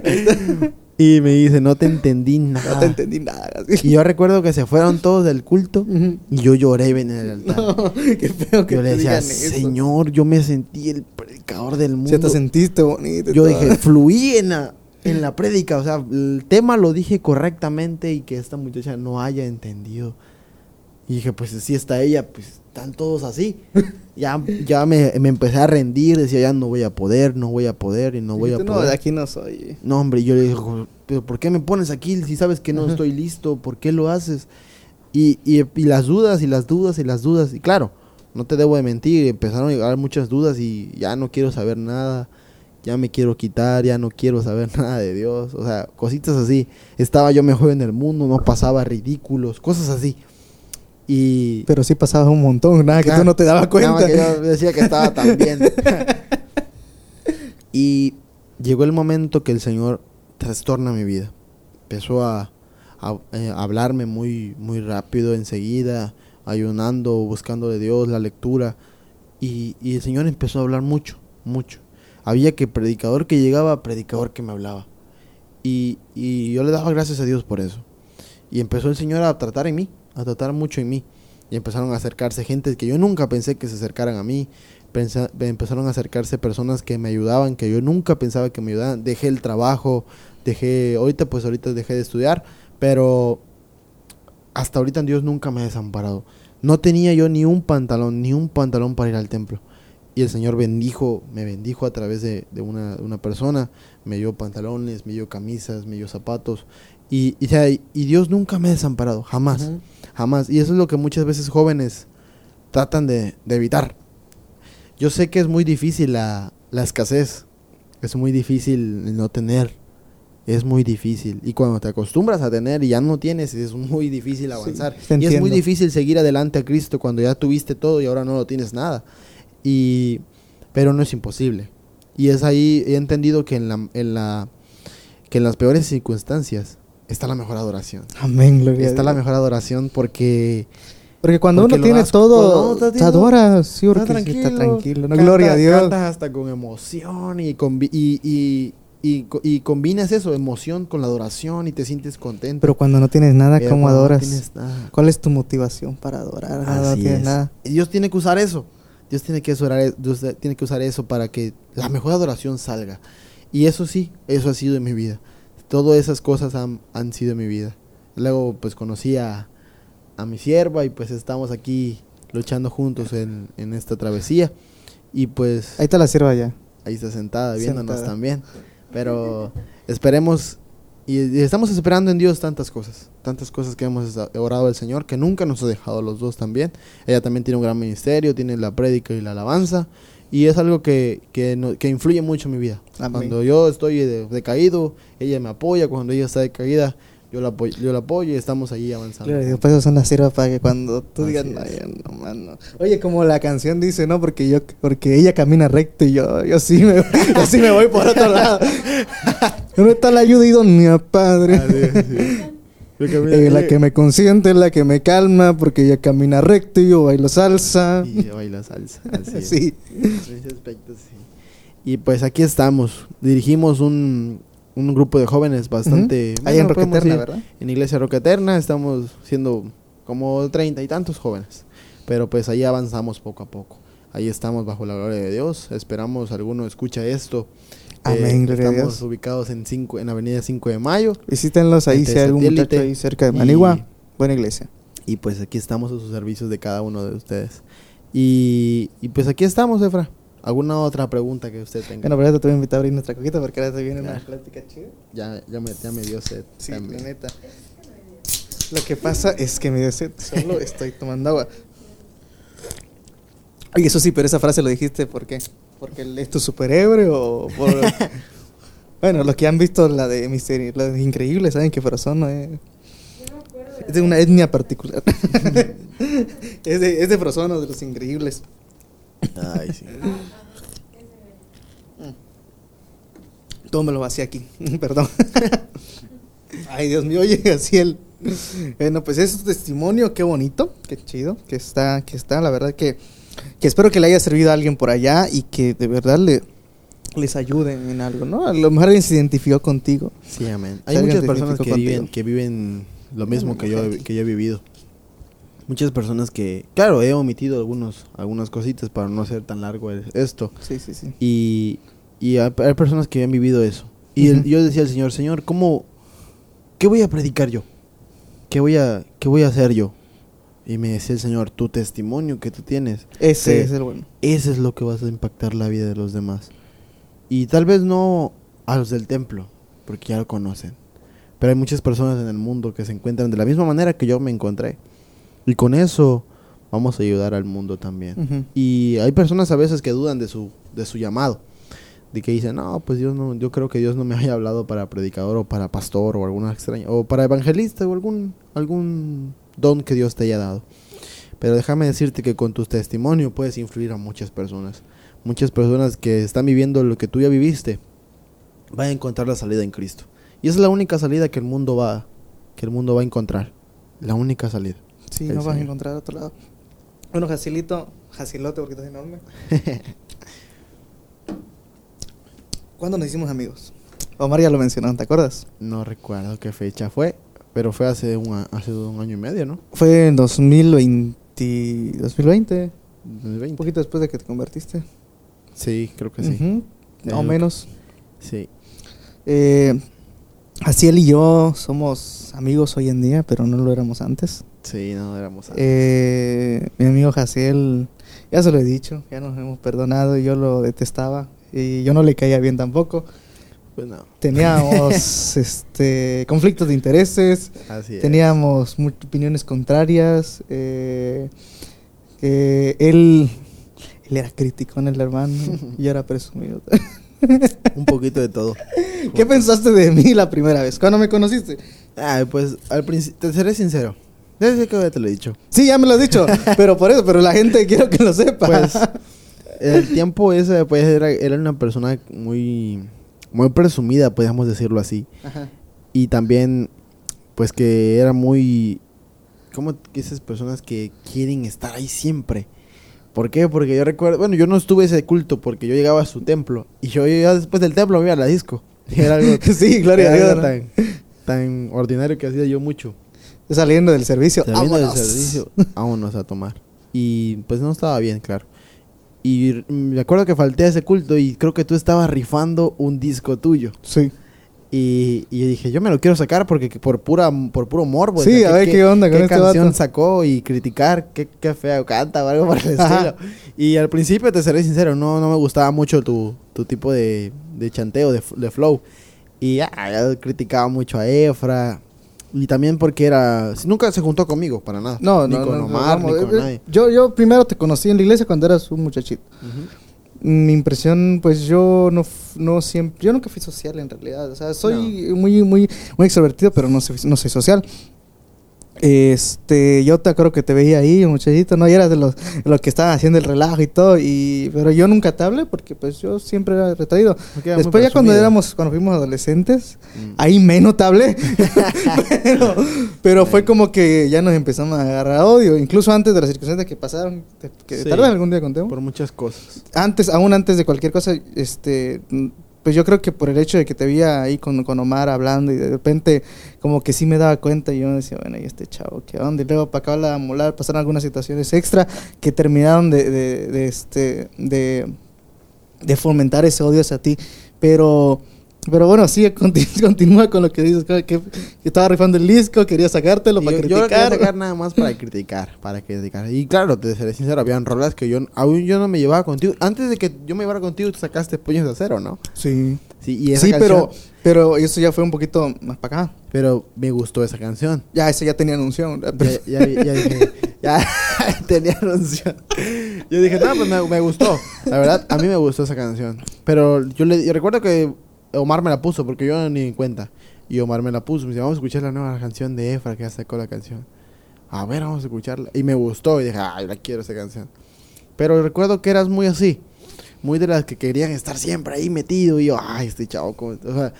ese- Y me dice, no te entendí nada. no te entendí nada. Y yo recuerdo que se fueron todos del culto y yo lloré en el altar. No, qué feo que yo le decía, eso. Señor, yo me sentí el predicador del mundo. Si te sentiste bonito. Yo todo. dije, fluí en la, en la prédica, o sea, el tema lo dije correctamente y que esta muchacha no haya entendido. Y dije, pues si está ella, pues están todos así. ya ya me, me empecé a rendir, decía, ya no voy a poder, no voy a poder y no voy a poder. No, de aquí no soy. No, hombre, yo le dije, pero ¿por qué me pones aquí si sabes que no Ajá. estoy listo? ¿Por qué lo haces? Y, y, y las dudas y las dudas y las dudas. Y claro, no te debo de mentir, empezaron a llegar muchas dudas y ya no quiero saber nada. Ya me quiero quitar, ya no quiero saber nada de Dios. O sea, cositas así. Estaba yo mejor en el mundo, no pasaba ridículos, cosas así. Y... Pero sí pasabas un montón, nada que Claro, tú no te dabas cuenta. que yo decía que estaba tan bien. y llegó el momento que el Señor trastorna mi vida. Empezó a, a, eh, hablarme muy, muy rápido, enseguida, ayunando, buscando de Dios, la lectura. Y, y el Señor empezó a hablar mucho, mucho. Había que predicador que llegaba, predicador que me hablaba. Y, y yo le daba gracias a Dios por eso. Y empezó el Señor a tratar en mí, a tratar mucho en mí. Y empezaron a acercarse gente que yo nunca pensé que se acercaran a mí. Empezaron a acercarse personas que me ayudaban, que yo nunca pensaba que me ayudaban. Dejé el trabajo, dejé, ahorita pues ahorita dejé de estudiar, pero hasta ahorita Dios nunca me ha desamparado. No tenía yo ni un pantalón, ni un pantalón para ir al templo. Y el Señor bendijo, me bendijo a través de, de una, una persona, me dio pantalones, me dio camisas, me dio zapatos. Y, y, sea, y Dios nunca me ha desamparado, jamás, jamás. Y eso es lo que muchas veces jóvenes tratan de, de evitar. Yo sé que es muy difícil la, la escasez, es muy difícil el no tener, es muy difícil. Y cuando te acostumbras a tener y ya no tienes, es muy difícil avanzar. y es muy difícil seguir adelante a Cristo cuando ya tuviste todo y ahora no lo tienes nada. Y, pero no es imposible. Y es ahí, he entendido que en, la, en, la, que en las peores circunstancias está la mejor adoración. Amén, gloria a Está la Dios. mejor adoración porque Porque cuando porque uno tiene das- todo, te haciendo- adora, sí, está tranquilo, está tranquilo. No, canta- gloria a Dios. Cantas hasta con emoción y, combi- y, y, y, y combinas eso, emoción con la adoración y te sientes contento. Pero cuando no tienes nada, Pero ¿cómo cuando no adoras? tienes nada. ¿Cuál es tu motivación para adorar? Nada, no Así tienes es. nada. Dios tiene que usar eso. Dios tiene que usar, e- Dios tiene que usar eso para que la mejor adoración salga. Y eso sí, eso ha sido en mi vida. Todas esas cosas han, han sido mi vida. Luego pues conocí a, a mi sierva y pues estamos aquí luchando juntos en, en esta travesía. Y pues Ahí está la sierva ya. ahí está sentada viéndonos Sentada. también. Pero esperemos y, y estamos esperando en Dios tantas cosas, tantas cosas que hemos orado al Señor, que nunca nos ha dejado los dos también. Ella también tiene un gran ministerio, tiene la prédica y la alabanza. Y es algo que, que, no- que influye mucho en mi vida. Amén. Cuando yo estoy de- decaído, ella me apoya. Cuando ella está decaída, yo la apoyo, yo la apoyo y estamos ahí avanzando. Dios, pues eso son las siervas para que cuando tú digas, no, no, mano". Oye, como la canción dice, ¿no? Porque yo, porque ella camina recto y yo, yo sí me, yo sí me voy por otro lado. ¿Dónde está la ayuda idónea, padre? Sí. Yo Eh, la que me consiente, la que me calma, porque ella camina recto y yo bailo salsa. Y baila salsa. Así es. Sí. En ese aspecto, sí. Y pues aquí estamos. Dirigimos un, un grupo de jóvenes bastante. Ahí en bueno, decir, ¿verdad? En Iglesia Roca Eterna estamos siendo como treinta y tantos jóvenes. Pero pues ahí avanzamos poco a poco. Ahí estamos bajo la gloria de Dios. Esperamos alguno escucha esto. Eh, Amén, a estamos Dios. ubicados en, cinco, en Avenida 5 de Mayo. Visítenlos ahí si hay algún muchacho ahí cerca de y- Manigua. Buena iglesia. Y pues aquí estamos a sus servicios de cada uno de ustedes. Y, y pues aquí estamos, Efra. ¿Alguna otra pregunta que usted tenga? Bueno, pero te voy a invitar a abrir nuestra coquita porque ahora te viene una plática chida. Ya, ya, me, ya me dio sed. Sí, también. la neta. Lo que pasa es que me dio sed, solo estoy tomando agua. Oye, eso sí, pero esa frase lo dijiste, ¿por qué? ¿Porque es tu superhéroe o por...? bueno, los que han visto la de Misterio, la de Increíble, saben que Frozono no es... Es de una etnia particular. es de, es de de los Increíbles. Ay, sí. Todo me lo vacié aquí, perdón. Ay, Dios mío, oye, así el... Bueno, pues es un testimonio, qué bonito, qué chido, que está, que está, la verdad que, que espero que le haya servido a alguien por allá y que de verdad le, les ayuden en algo, ¿no? A lo mejor alguien se identificó contigo. Sí, amén. Hay muchas personas que viven, que viven lo mismo que yo, que yo he vivido. Muchas personas que, claro, he omitido algunos, algunas cositas para no hacer tan largo esto. Sí, sí, sí. Y, y hay, hay personas que han vivido eso. Y el- yo decía al Señor, Señor, ¿cómo, qué voy a predicar yo? ¿Qué voy a, qué voy a hacer yo? Y me decía el Señor, tu testimonio que tú tienes, Ese es el bueno. ese es lo que vas a impactar la vida de los demás. Y tal vez no a los del templo, porque ya lo conocen. Pero hay muchas personas en el mundo que se encuentran de la misma manera que yo me encontré. Y con eso vamos a ayudar al mundo también. Ujú. Y hay personas a veces que dudan de su, de su llamado. De que dicen, no, pues Dios no, yo creo que Dios no me haya hablado para predicador o para pastor o alguna extraña, o para evangelista o algún, algún don que Dios te haya dado. Pero déjame decirte que con tu testimonio puedes influir a muchas personas. Muchas personas que están viviendo lo que tú ya viviste van a encontrar la salida en Cristo. Y esa es la única salida que el mundo va, que el mundo va a encontrar. La única salida. Sí, no vas a encontrar a otro lado. Bueno, Jacilito, Jacilote porque estás enorme. ¿Cuándo nos hicimos amigos? Omar ya lo mencionó, ¿te acuerdas? No recuerdo qué fecha fue, pero fue hace un, hace un año y medio, ¿no? Fue en 2020, 2020, un 2020. poquito después de que te convertiste. Sí, creo que sí. Ujú, Más o Eh, menos. Sí. Eh, así él y yo somos amigos hoy en día, pero no lo éramos antes. Sí, no éramos antes. Eh, mi amigo Jaciel, ya se lo he dicho, ya nos hemos perdonado, yo lo detestaba y yo no le caía bien tampoco. Pues no. Teníamos este conflictos de intereses, Así teníamos opiniones contrarias. eh, eh, él, él era crítico en el hermano y era presumido. Un poquito de todo. ¿Qué pensaste de mí la primera vez? ¿Cuándo me conociste? Pues al principio, te seré sincero. Desde que te lo he dicho. Sí, ya me lo has dicho, pero por eso, pero la gente quiero que lo sepa. Pues el tiempo ese, pues era, era una persona muy, muy presumida, podríamos decirlo así. Ajá. Y también, pues que era muy... ¿Cómo que esas personas que quieren estar ahí siempre? ¿Por qué? Porque yo recuerdo... Bueno, yo no estuve ese culto porque yo llegaba a su templo. Y yo ya después del templo me iba a la disco. Era algo, Sí, gloria a Dios, tan, tan ordinario que hacía yo mucho. Saliendo del servicio. Saliendo del servicio, vámonos a tomar. Y pues no estaba bien, claro. Y me acuerdo que falté a ese culto y creo que tú estabas rifando un disco tuyo. Sí. Y, y yo dije, yo me lo quiero sacar porque que por pura por puro morbo. Sí, a ver qué onda con qué este canción vato. sacó y criticar qué, qué feo canta o algo por el estilo. Y al principio, te seré sincero, no, no me gustaba mucho tu, tu tipo de, de chanteo, de, de flow. Y ya criticaba mucho a Efra. Y también porque era... Nunca se juntó conmigo, para nada. No, ni no, con no, Omar, ni con eh, nadie. Yo, yo primero te conocí en la iglesia cuando eras un muchachito. Ujú. Mi impresión, pues yo no, no siempre, yo nunca fui social en realidad. O sea, soy muy, muy, muy extrovertido, pero no soy, no soy social. Este, yo te acuerdo que te veía ahí, muchachito, ¿no? Y eras de los, los que estaban haciendo el relajo y todo, y, pero yo nunca te hablé porque pues yo siempre era retraído. Era Después ya cuando éramos, cuando fuimos adolescentes, Mm. ahí menos te hablé. pero pero fue como que ya nos empezamos a agarrar odio, incluso antes de las circunstancias que pasaron, te- que Sí. tal vez algún día contemos Por muchas cosas. antes, aún antes de cualquier cosa, este, pues yo creo que por el hecho de que te veía ahí con, con Omar hablando y de repente como que sí me daba cuenta y yo decía, bueno, y este chavo, ¿qué onda? Y luego para acabar la molar pasaron algunas situaciones extra que terminaron de, de, de, este, de, de fomentar ese odio hacia ti. Pero Pero bueno, sí, conti- continúa con lo que dices, que, que estaba rifando el disco, quería sacártelo Y para yo, yo lo quería criticar. sacar nada más para criticar, para criticar. Y claro, te seré sincero, habían rolas que yo aún yo no me llevaba contigo. Antes de que yo me llevara contigo, tú sacaste Puños de Acero, ¿no? Sí, Sí, y esa sí canción- pero, pero eso ya fue un poquito más para acá. pero me gustó esa canción. Ya, ese ya tenía anuncio. Ya, ya, ya dije, ya tenía anuncio. Yo dije, no, pues me, me gustó. La verdad, a mí me gustó esa canción. Pero yo le yo recuerdo que Omar me la puso porque yo ni en cuenta. Y Omar me la puso. Me dice, vamos a escuchar la nueva canción de Efra que ya sacó la canción. A ver, vamos a escucharla. Y me gustó. Y dije, ay, la quiero esa canción. Pero recuerdo que eras muy así. Muy de las que querían estar siempre ahí metido. Y yo, ay, este chavo. ¿cómo-?" O sea,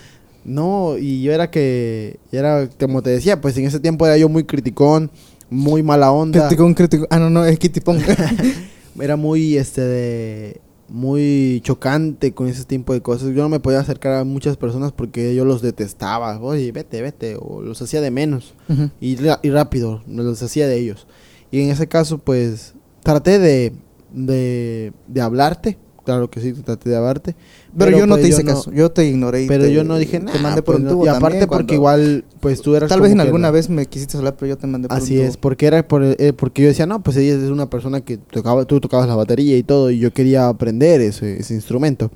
no, y yo era que, era como te decía, pues en ese tiempo era yo muy criticón, muy mala onda. Criticón, criticón. Ah, no, no, es Kitty Pong. Era muy, este, de, muy chocante con ese tipo de cosas. Yo no me podía acercar a muchas personas porque yo los detestaba. Oye, vete, vete. O los hacía de menos. Y, y rápido, me los hacía de ellos. Y en ese caso, pues, traté de, de, de hablarte. Claro que sí, traté de hablarte. Pero, yo no pues, te hice no- caso, yo te ignoré. y Pero te- yo no dije nada. Te mandé por pues, un no. tubo Y aparte también porque igual, pues tú eras Tal vez en alguna la- vez me quisiste hablar, pero yo te mandé por un Así tubo. es, porque era por eh, porque yo decía, no, pues ella es una persona que tocaba, tú tocabas la batería y todo, y yo quería aprender ese, ese instrumento.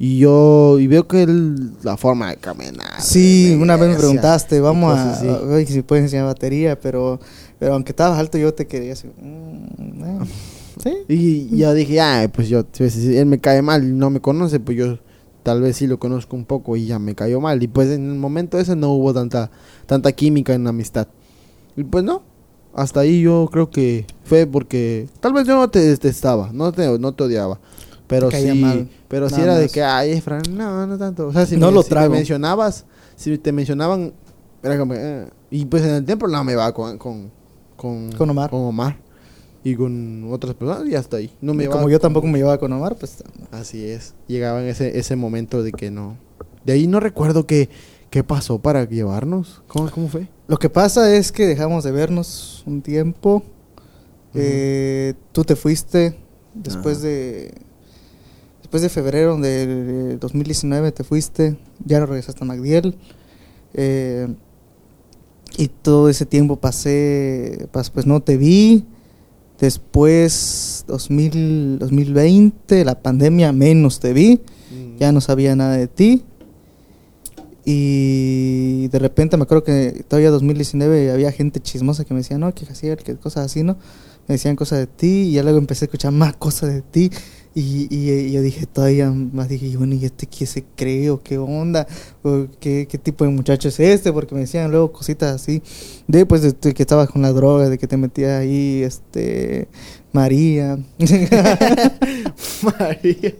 Y yo, y veo que él, la forma de caminar. Sí, de una vez me preguntaste, vamos a, a ver si puedes enseñar batería, pero, pero aunque estabas alto yo te quería así. mm, eh, sí. Y yo dije, ah, pues yo, si él me cae mal y no me conoce, pues yo tal vez sí lo conozco un poco y ya me cayó mal. Y pues en el momento ese no hubo tanta, tanta química en la amistad. Y pues no, hasta ahí yo creo que fue porque tal vez yo no te detestaba, no te, no te odiaba. Pero Te sí, mal, pero sí era de que, ay, Efra, no, no tanto. O sea, si, No me, lo si me mencionabas, si te mencionaban, era como, eh. y pues en el tiempo no me va con, con, con, Con Omar. con Omar. Y con otras personas y hasta ahí. No me Y como yo tampoco me llevaba con Omar, pues Así es. Llegaba en ese, ese momento de que no. De ahí no recuerdo qué, qué pasó para llevarnos. ¿Cómo, cómo fue? Lo que pasa es que dejamos de vernos un tiempo. Eh, tú te fuiste después de después de febrero de 2019 te fuiste, ya no regresaste a MacDiel. Eh, y todo ese tiempo pasé, pas- pues no te vi. Después 2000, 2020, la pandemia menos te vi. Ya no sabía nada de ti. Y de repente me acuerdo que todavía 2019 había gente chismosa que me decía, no, que Jaciel, que cosas así, ¿no? Me decían cosas de ti y ya luego empecé a escuchar más cosas de ti. Y, y, y yo dije todavía más, dije, bueno, ¿y este qué se cree o qué onda? ¿O qué, qué tipo de muchacho es este? Porque me decían luego cositas así. De pues de, de que estabas con la droga, de que te metías ahí, este, María. María.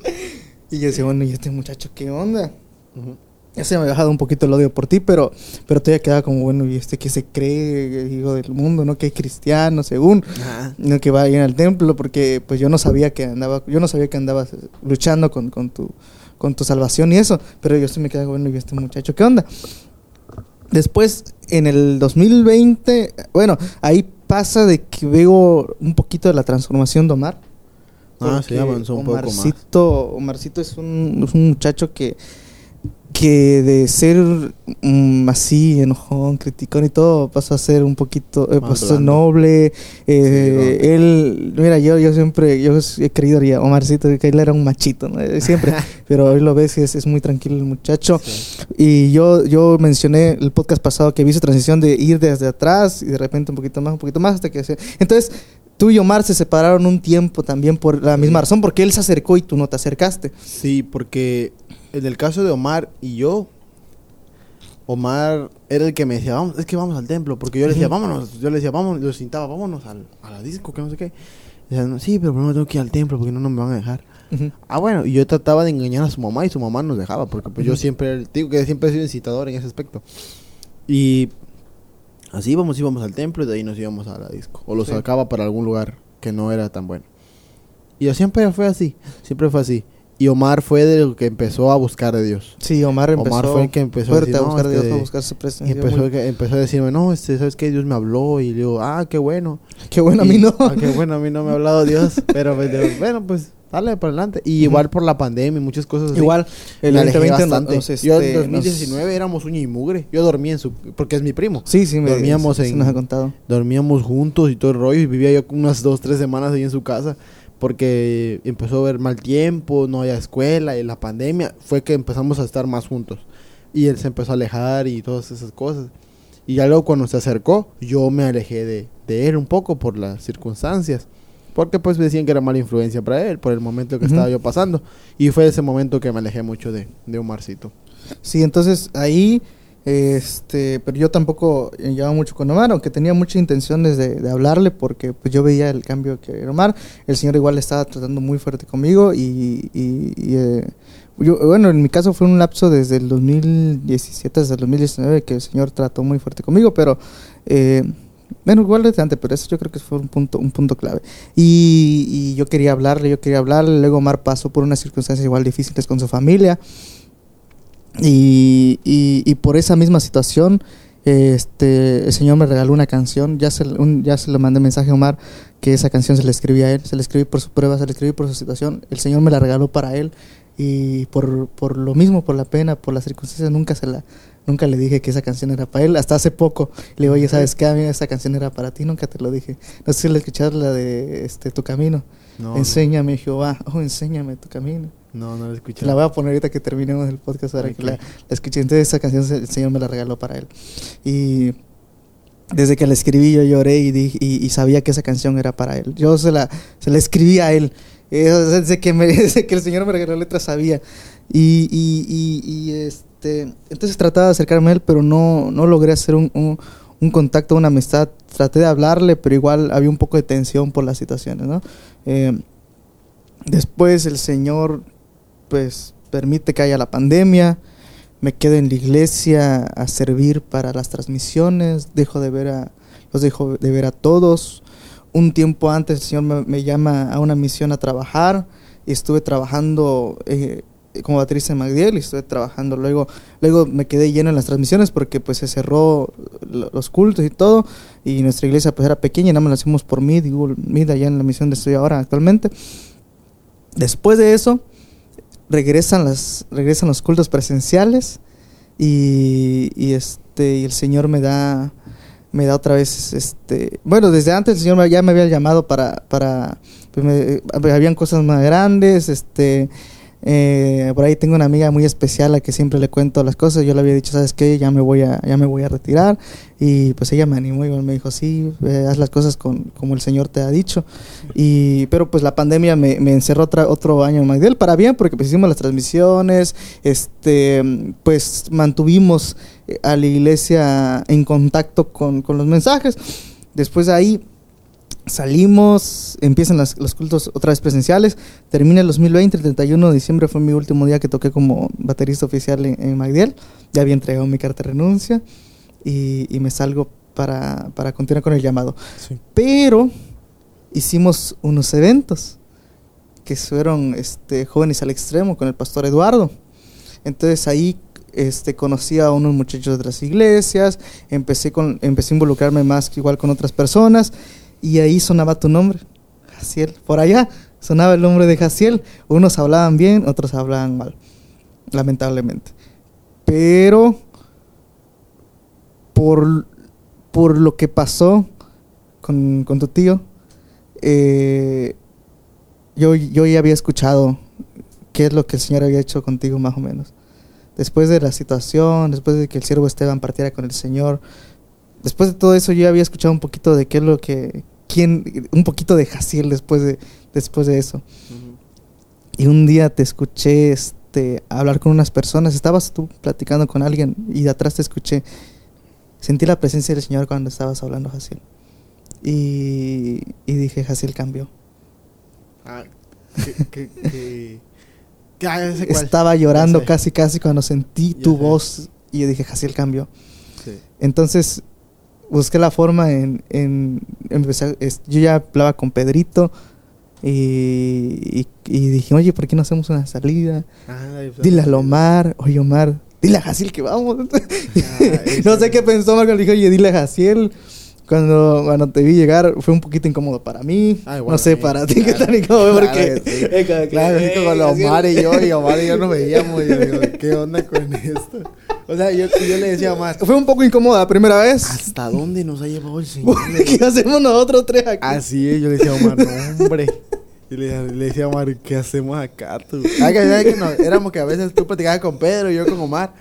y yo decía, bueno, ¿y este muchacho qué onda? Ya se me ha bajado un poquito el odio por ti, pero, pero todavía quedaba como, bueno, ¿y este que se cree, hijo del mundo, no? Que es cristiano, según, Ajá. no que va a ir al templo, porque pues yo no sabía que andaba, yo no sabía que andabas luchando con, con tu con tu salvación y eso, pero yo sí me quedaba, bueno, ¿y este muchacho qué onda? Después, en el 2020, bueno, ahí pasa de que veo un poquito de la transformación de Omar. Ah, sí, avanzó un poco más. Omarcito, Omarcito es un, es un muchacho que, que de ser mm, así, enojón, criticón y todo, pasó a ser un poquito, eh, pasó a ser noble. eh, Sí, él, mira, yo, yo siempre, yo he creído, Omarcito, que él era un machito, ¿no? Eh, siempre, pero hoy lo ves y es, es muy tranquilo el muchacho. Sí. Y yo, yo mencioné el podcast pasado que vi su transición de ir desde atrás y de repente un poquito más, un poquito más hasta que. Entonces, tú y Omar se separaron un tiempo también por la misma razón, porque él se acercó y tú no te acercaste. Sí, porque en el caso de Omar y yo, Omar era el que me decía, vamos, es que vamos al templo, porque yo le decía, vámonos, yo le decía, vamos, lo cintaba, vámonos al, a la disco, que no sé qué. Y decía, "No, sí, pero primero tengo que ir al templo porque no, no me van a dejar. Ah, bueno, y yo trataba de engañar a su mamá y su mamá nos dejaba, porque pues yo siempre, digo que siempre he sido incitador en ese aspecto. Y así íbamos, íbamos al templo y de ahí nos íbamos a la disco. O lo Sí. sacaba para algún lugar que no era tan bueno. Y siempre fue así, siempre fue así. Y Omar fue de que empezó a buscar de Dios. Sí, Omar empezó, Omar fue el que empezó a decir, a "No, buscar a Dios, este", a buscar su Y empezó, muy- que- empezó a decirme, no, este, ¿sabes qué? Dios me habló. Y le digo, ah, qué bueno. Qué bueno, a Y- mí no. "Ah, qué bueno, a mí no me ha hablado Dios. pero pues, bueno, pues dale para adelante. Y igual por la pandemia y muchas cosas así. Igual, el me alejé 2020 bastante. nos, Yo este, en 2019 éramos uña y mugre. Yo dormía en su... Porque es mi primo. nos- Sí, sí, me, Dormíamos sí, nos ha contado. Dormíamos juntos y todo el rollo. Y vivía yo unas dos, tres semanas ahí en su casa. Porque empezó a haber mal tiempo, no había escuela y la pandemia. Fue que empezamos a estar más juntos. Y él se empezó a alejar y todas esas cosas. Y ya luego cuando se acercó, yo me alejé de, de él un poco por las circunstancias. Porque pues decían que era mala influencia para él, por el momento que Ujú. estaba yo pasando. Y fue ese momento que me alejé mucho de, de Omarcito. Sí, entonces ahí, este, pero yo tampoco eh, llevaba mucho con Omar, aunque tenía muchas intenciones de, de hablarle, porque pues yo veía el cambio que era Omar. El señor igual estaba tratando muy fuerte conmigo y, y- y, eh, yo, bueno, en mi caso fue un lapso desde el 2017 hasta el 2019 que el señor trató muy fuerte conmigo, pero eh, bueno, igual desde antes, pero eso yo creo que fue un punto, un punto clave. Y, y yo quería hablarle, yo quería hablarle, luego Omar pasó por unas circunstancias igual difíciles con su familia. Y, y, y por esa misma situación, este, el Señor me regaló una canción. Ya se, un- ya se le mandé mensaje a Omar que esa canción se le escribí a él. Se le escribí por su prueba, se le escribí por su situación. El Señor me la regaló para él. Y por, por lo mismo, por la pena, por las circunstancias, nunca se la nunca le dije que esa canción era para él. Hasta hace poco le digo, oye, ¿sabes qué? A mí esa canción era para ti. Nunca te lo dije. No sé si le escuchaste la de este, Tu Camino. No, enséñame, Jehová. Oh, enséñame tu camino. no, no lo escuché. La voy a poner ahorita que terminemos el podcast para que la, la escuchen. Entonces esa canción el Señor me la regaló para él. Y desde que la escribí yo lloré y, dije- y, y sabía que esa canción era para él. Yo se la, se la escribí a él. Eh, desde, que me- desde que el Señor me regaló la letra sabía. Y, y, y, y, este, entonces trataba de acercarme a él, pero no, no logré hacer un, un, un contacto, una amistad. Traté de hablarle, pero igual había un poco de tensión por las situaciones, ¿no? Eh, después el Señor pues permite que haya la pandemia, me quedo en la iglesia a servir para las transmisiones, dejo de ver a, los dejo de ver a todos. Un tiempo antes el Señor me, me llama a una misión a trabajar estuve trabajando eh, como baterista en y estuve trabajando luego luego me quedé lleno en las transmisiones porque pues se cerró lo- los cultos y todo y nuestra iglesia pues era pequeña y nada más lo hacemos por Meet, Google Meet allá en la misión de estoy ahora actualmente. Después de eso regresan las regresan los cultos presenciales y, y este y el Señor me da me da otra vez este bueno desde antes el Señor ya me había llamado para para pues me- habían cosas más grandes este eh, por ahí tengo una amiga muy especial a que siempre le cuento las cosas. Yo le había dicho, ¿sabes qué? Ya me voy a, ya me voy a retirar. Y pues ella me animó y me dijo, sí, haz las cosas con, como el Señor te ha dicho. Y, pero pues la pandemia me, me encerró otra, otro año en Magdiel para bien, porque pues hicimos las transmisiones, este, pues mantuvimos eh, a la iglesia en contacto con, con los mensajes. Después de ahí salimos, empiezan las- los cultos otra vez presenciales, termina el 2020, el 31 de diciembre fue mi último día que toqué como baterista oficial en, en Magdiel, ya había entregado mi carta de renuncia y, y me salgo para, para continuar con el llamado. Sí. Pero hicimos unos eventos que fueron este, jóvenes al extremo con el pastor Eduardo. Entonces ahí este, conocí a unos muchachos de otras iglesias, empecé, con, empecé a involucrarme más que igual con otras personas y ahí sonaba tu nombre, Jaciel. Por allá sonaba el nombre de Jaciel. Unos hablaban bien, otros hablaban mal, lamentablemente. Pero por, por lo que pasó con, con tu tío, eh, yo, yo ya había escuchado qué es lo que el Señor había hecho contigo más o menos. Después de la situación, después de que el siervo Esteban partiera con el Señor, después de todo eso yo había escuchado un poquito de qué es lo que, quién, un poquito de Jaciel después de, después de eso. Y un día te escuché este, hablar con unas personas, estabas tú platicando con alguien y de atrás te escuché. Sentí la presencia del Señor cuando estabas hablando, Jaciel. Y, y dije, Jaciel cambió. Ah, que, que, que, que- ah. Estaba llorando casi, casi cuando sentí tu voz y yo dije, Jaciel cambió. Sí. Entonces busqué la forma en, en empecé, es- yo ya hablaba con Pedrito y, y- y dije, oye, ¿por qué no hacemos una salida? Ay, pues, Dile a Lomar, oye Omar, dile a Jaciel que vamos. Ah, no sé qué pensó Omar cuando le dije, oye, dile a Jaciel. Cuando, cuando te vi llegar fue un poquito incómodo para mí. Ay, no bueno, sé, sí, para ti qué claro. tan incómodo Claro porque... que sí. eh, que, Claro, eh, lo así- Omar y yo, y Omar y yo nos veíamos. Y yo digo, ¿qué onda con esto? O sea, yo, yo le decía Omar, Fue un poco incómoda la primera vez. ¿hasta dónde nos ha llevado el señor? ¿Qué hacemos nosotros tres aquí? Así es, yo le decía a Omar, no, hombre. Y le, le decía a Omar, ¿qué hacemos acá tú? Ah, que, ¿sabes que no, éramos que a veces tú platicabas con Pedro y yo con Omar.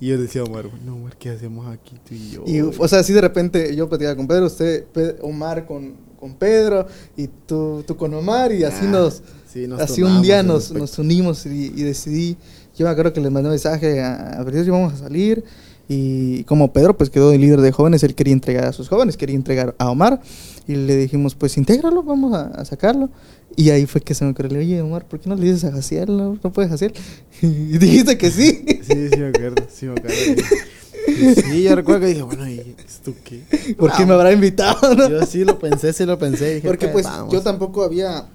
Y yo decía Omar, no, Omar, ¿qué hacemos aquí tú y yo? Y, o sea, así de repente yo platicaba con Pedro, usted, Omar con, con Pedro, y tú, tú con Omar, y así Ah, nos... sí, nos así un día nos, nos unimos y, y decidí... Yo me acuerdo que le mandé un mensaje a, a Pedro, vamos a salir, y como Pedro pues quedó el líder de jóvenes, él quería entregar a sus jóvenes, quería entregar a Omar, y le dijimos, pues intégralo, vamos a, a sacarlo. Y ahí fue que se me ocurrió, oye Omar, ¿por qué no le dices a Jaciel? ¿No, no puedes hacer? Y dijiste que sí. Sí, sí me acuerdo, sí me acuerdo. Y Sí, yo recuerdo que dije, bueno, ¿y esto qué? ¿Por qué Ah, me habrá invitado? no? Yo sí lo pensé, sí lo pensé. dije, Porque pues vamos. yo tampoco había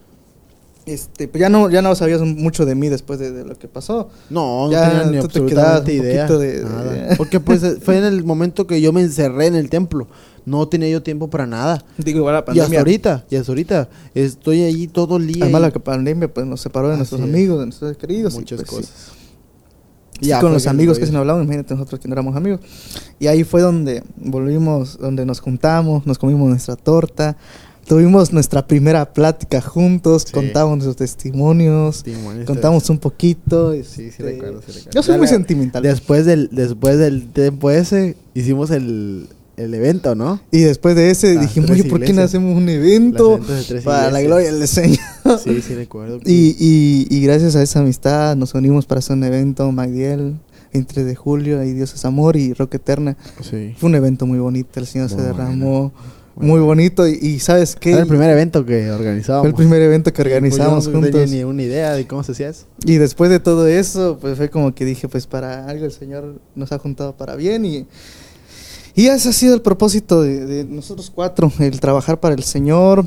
este pues ya no ya no sabías mucho de mí después de, de lo que pasó. No, no Ya tenía ni tú te absolutamente un idea. de- nada. Porque pues fue en el momento que yo me encerré en el templo. No tenía yo tiempo para nada. Digo, igual la Y hasta pandemia. ahorita, y hasta ahorita. Estoy allí todo el día. Además y la pandemia pues nos separó de Así nuestros es. amigos, de nuestros queridos y, muchas pues, sí. cosas. Sí, Ya con fue los amigos que se nos hablaban, imagínate nosotros que no éramos amigos. Y ahí fue donde volvimos, donde nos juntamos, nos comimos nuestra torta, tuvimos nuestra primera plática juntos, Sí. contamos nuestros testimonios, contamos un poquito. Sí, sí este, recuerdo, sí recuerdo. Yo soy muy la- sentimental. Después del, después del tiempo ese, hicimos el, el evento, ¿no? Y después de ese Las dijimos, oye, ¿por qué no hacemos un evento para la gloria del Señor? Sí, sí recuerdo. Y, y, y gracias a esa amistad nos unimos para hacer un evento, Magdiel, 23 de julio, y Dios es Amor y Roca Eterna. Sí. Fue un evento muy bonito, el Señor se derramó muy bonito. Y, y ¿sabes qué? Era el primer evento que organizábamos. Fue el primer evento que Pues organizamos yo no tenía juntos. ni una idea de cómo se hacía eso. Y después de todo eso, pues fue como que dije, pues para algo el Señor nos ha juntado para bien y, y ese ha sido el propósito de, de nosotros cuatro, el trabajar para el Señor.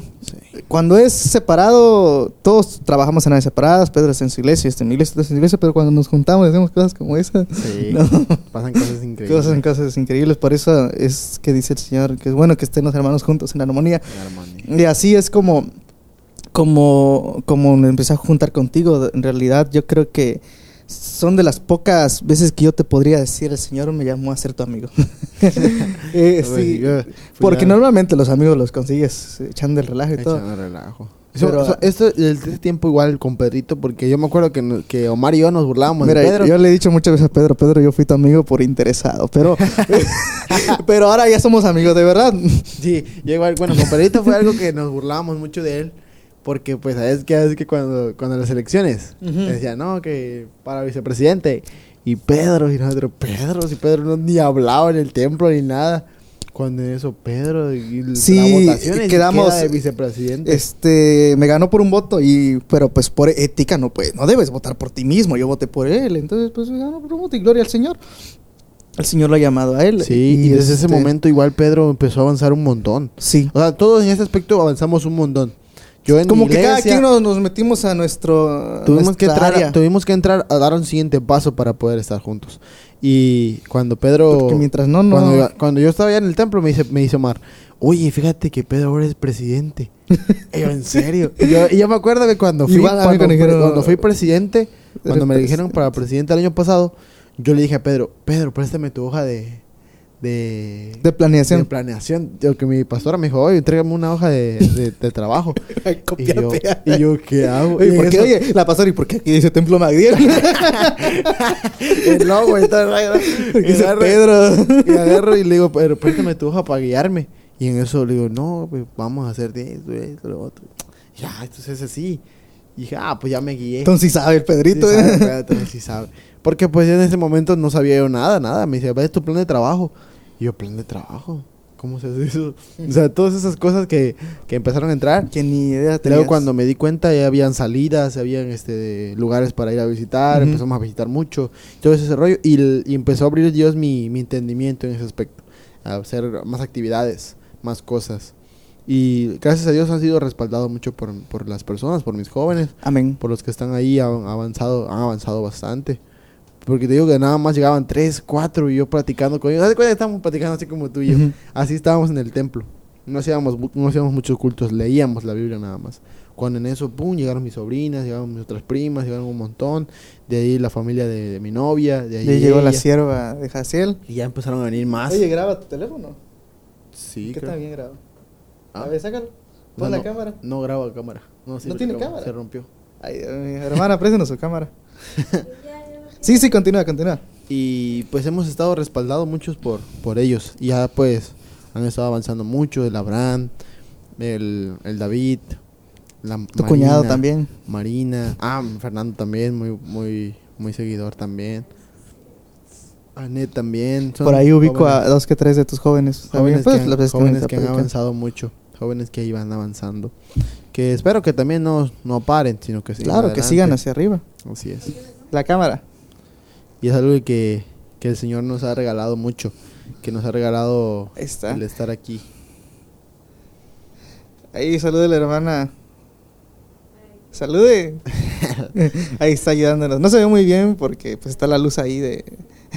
Cuando es separado, todos trabajamos en áreas separadas, Pedro está en su iglesia, estoy en mi iglesia, en tu iglesia, pero cuando nos juntamos hacemos cosas como esa, Sí. No. Pasan cosas increíbles. cosas en cosas increíbles, por eso es que dice el Señor que es bueno que estén los hermanos juntos en armonía. En armonía. Y así es como, como, como me empecé a juntar contigo. En realidad, yo creo que son de las pocas veces que yo te podría decir, el Señor me llamó a ser tu amigo. Eh, Oye, sí, porque normalmente los amigos los consigues echando el relajo y todo. Echando relajo. Pero- Eso- eso- esto, ese tiempo igual con Pedrito, porque yo me acuerdo que, que Omar y yo nos burlábamos Mira, de Pedro. yo le he dicho muchas veces a Pedro, Pedro, yo fui tu amigo por interesado, pero, pero ahora ya somos amigos de verdad. Sí, yo igual, bueno, con Pedrito fue algo que nos burlábamos mucho de él, porque pues sabes que es que cuando, cuando las elecciones Ujú. decían, no, que para vicepresidente, y Pedro, y nosotros, Pedro, si Pedro no ni hablaba en el templo ni nada. Cuando eso Pedro y Sí, la votación quedamos, queda de vicepresidente. Este, me ganó por un voto y, pero pues por ética no pues, no debes votar por ti mismo. Yo voté por él, entonces pues me ganó por un voto y gloria al Señor. El Señor lo ha llamado a él. Sí, y, desde ese este, momento igual Pedro empezó a avanzar un montón. Sí. O sea, todos en ese aspecto avanzamos un montón. Yo en Como mi que cada quien nos, nos metimos a nuestro a tuvimos que entrar, área. tuvimos que entrar a dar un siguiente paso para poder estar juntos. Y cuando Pedro Porque mientras no, no. cuando, cuando yo estaba allá en el templo me dice me dice Omar, "Oye, fíjate que Pedro ahora es presidente." y yo, "¿En serio?" Y yo, y yo me acuerdo que cuando fui Igual cuando, me dijeron- cuando fui presidente, cuando me Eres dijeron para presidente el año pasado, yo le dije a Pedro, "Pedro, préstame tu hoja de de de planeación. de planeación. Yo, que mi pastora me dijo, oye, entrégame una hoja de, de- de trabajo. Y, yo, y yo, ¿qué hago? Oye, Y ¿por qué? Oye, la pastora, ¿y por qué aquí dice Templo Magdiel? el logo y todo. Porque Y dice Pedro. Y agarro y le digo, pero préstame tu hoja para guiarme. Y en eso le digo, no, pues vamos a hacer de esto, de esto, lo otro. Ya, entonces es así. Y dije, ah, pues ya me guié. Entonces sí sabe el Pedrito. Sí ¿eh? sabe, entonces sí sabe. Porque pues en ese momento no sabía yo nada, nada. Me dice, ¿ves tu plan de trabajo? Y yo, ¿plan de trabajo? ¿Cómo se hace eso? O sea, todas esas cosas que, que empezaron a entrar. Que ni idea Luego tenías. cuando me di cuenta ya habían salidas, habían este lugares para ir a visitar, Ujú. empezamos a visitar mucho, todo ese rollo y, y empezó a abrir Dios mi, mi entendimiento en ese aspecto, a hacer más actividades, más cosas. Y gracias a Dios han sido respaldados mucho por, por las personas, por mis jóvenes, Amén. por los que están ahí, han avanzado, han avanzado bastante. Porque te digo que nada más llegaban tres, cuatro y yo platicando con ellos. ¿Sabes cuenta que estábamos platicando así como tú y yo? Así estábamos en el templo. No hacíamos, no hacíamos muchos cultos, leíamos la Biblia nada más. Cuando en eso, pum, llegaron mis sobrinas, llegaron mis otras primas, llegaron un montón. De ahí la familia de, de mi novia, de ahí llegó la sierva de Jaciel. Y ya empezaron a venir más. Oye, graba tu teléfono. sí, ¿Qué creo. está bien grabado? Ah. A ver, sácalo. No, Pon la no, cámara. No graba cámara. No, tiene cámara? Se rompió. Ay, mío. hermana, préstenos su cámara. Sí, sí, continúa, continúa. Y pues hemos estado respaldados muchos por, por ellos. Y ya pues han estado avanzando mucho. El Abraham, el, el David, la Tu cuñado también. Marina. Ah, Fernando también, muy, muy, muy seguidor también. Anet también. son Por ahí ubico a jóvenes- dos que tres de tus jóvenes. Jóvenes, pues, que, han, jóvenes que avanzado mucho. Jóvenes que iban avanzando. Que espero que también no, no paren, sino que sigan Claro, que sigan hacia arriba. Así es. La cámara. Y es algo que, que el Señor nos ha regalado mucho. Que nos ha regalado está. el estar aquí. Ahí, salude la hermana. Salude. ahí está ayudándonos. No se ve muy bien porque pues está la luz ahí de...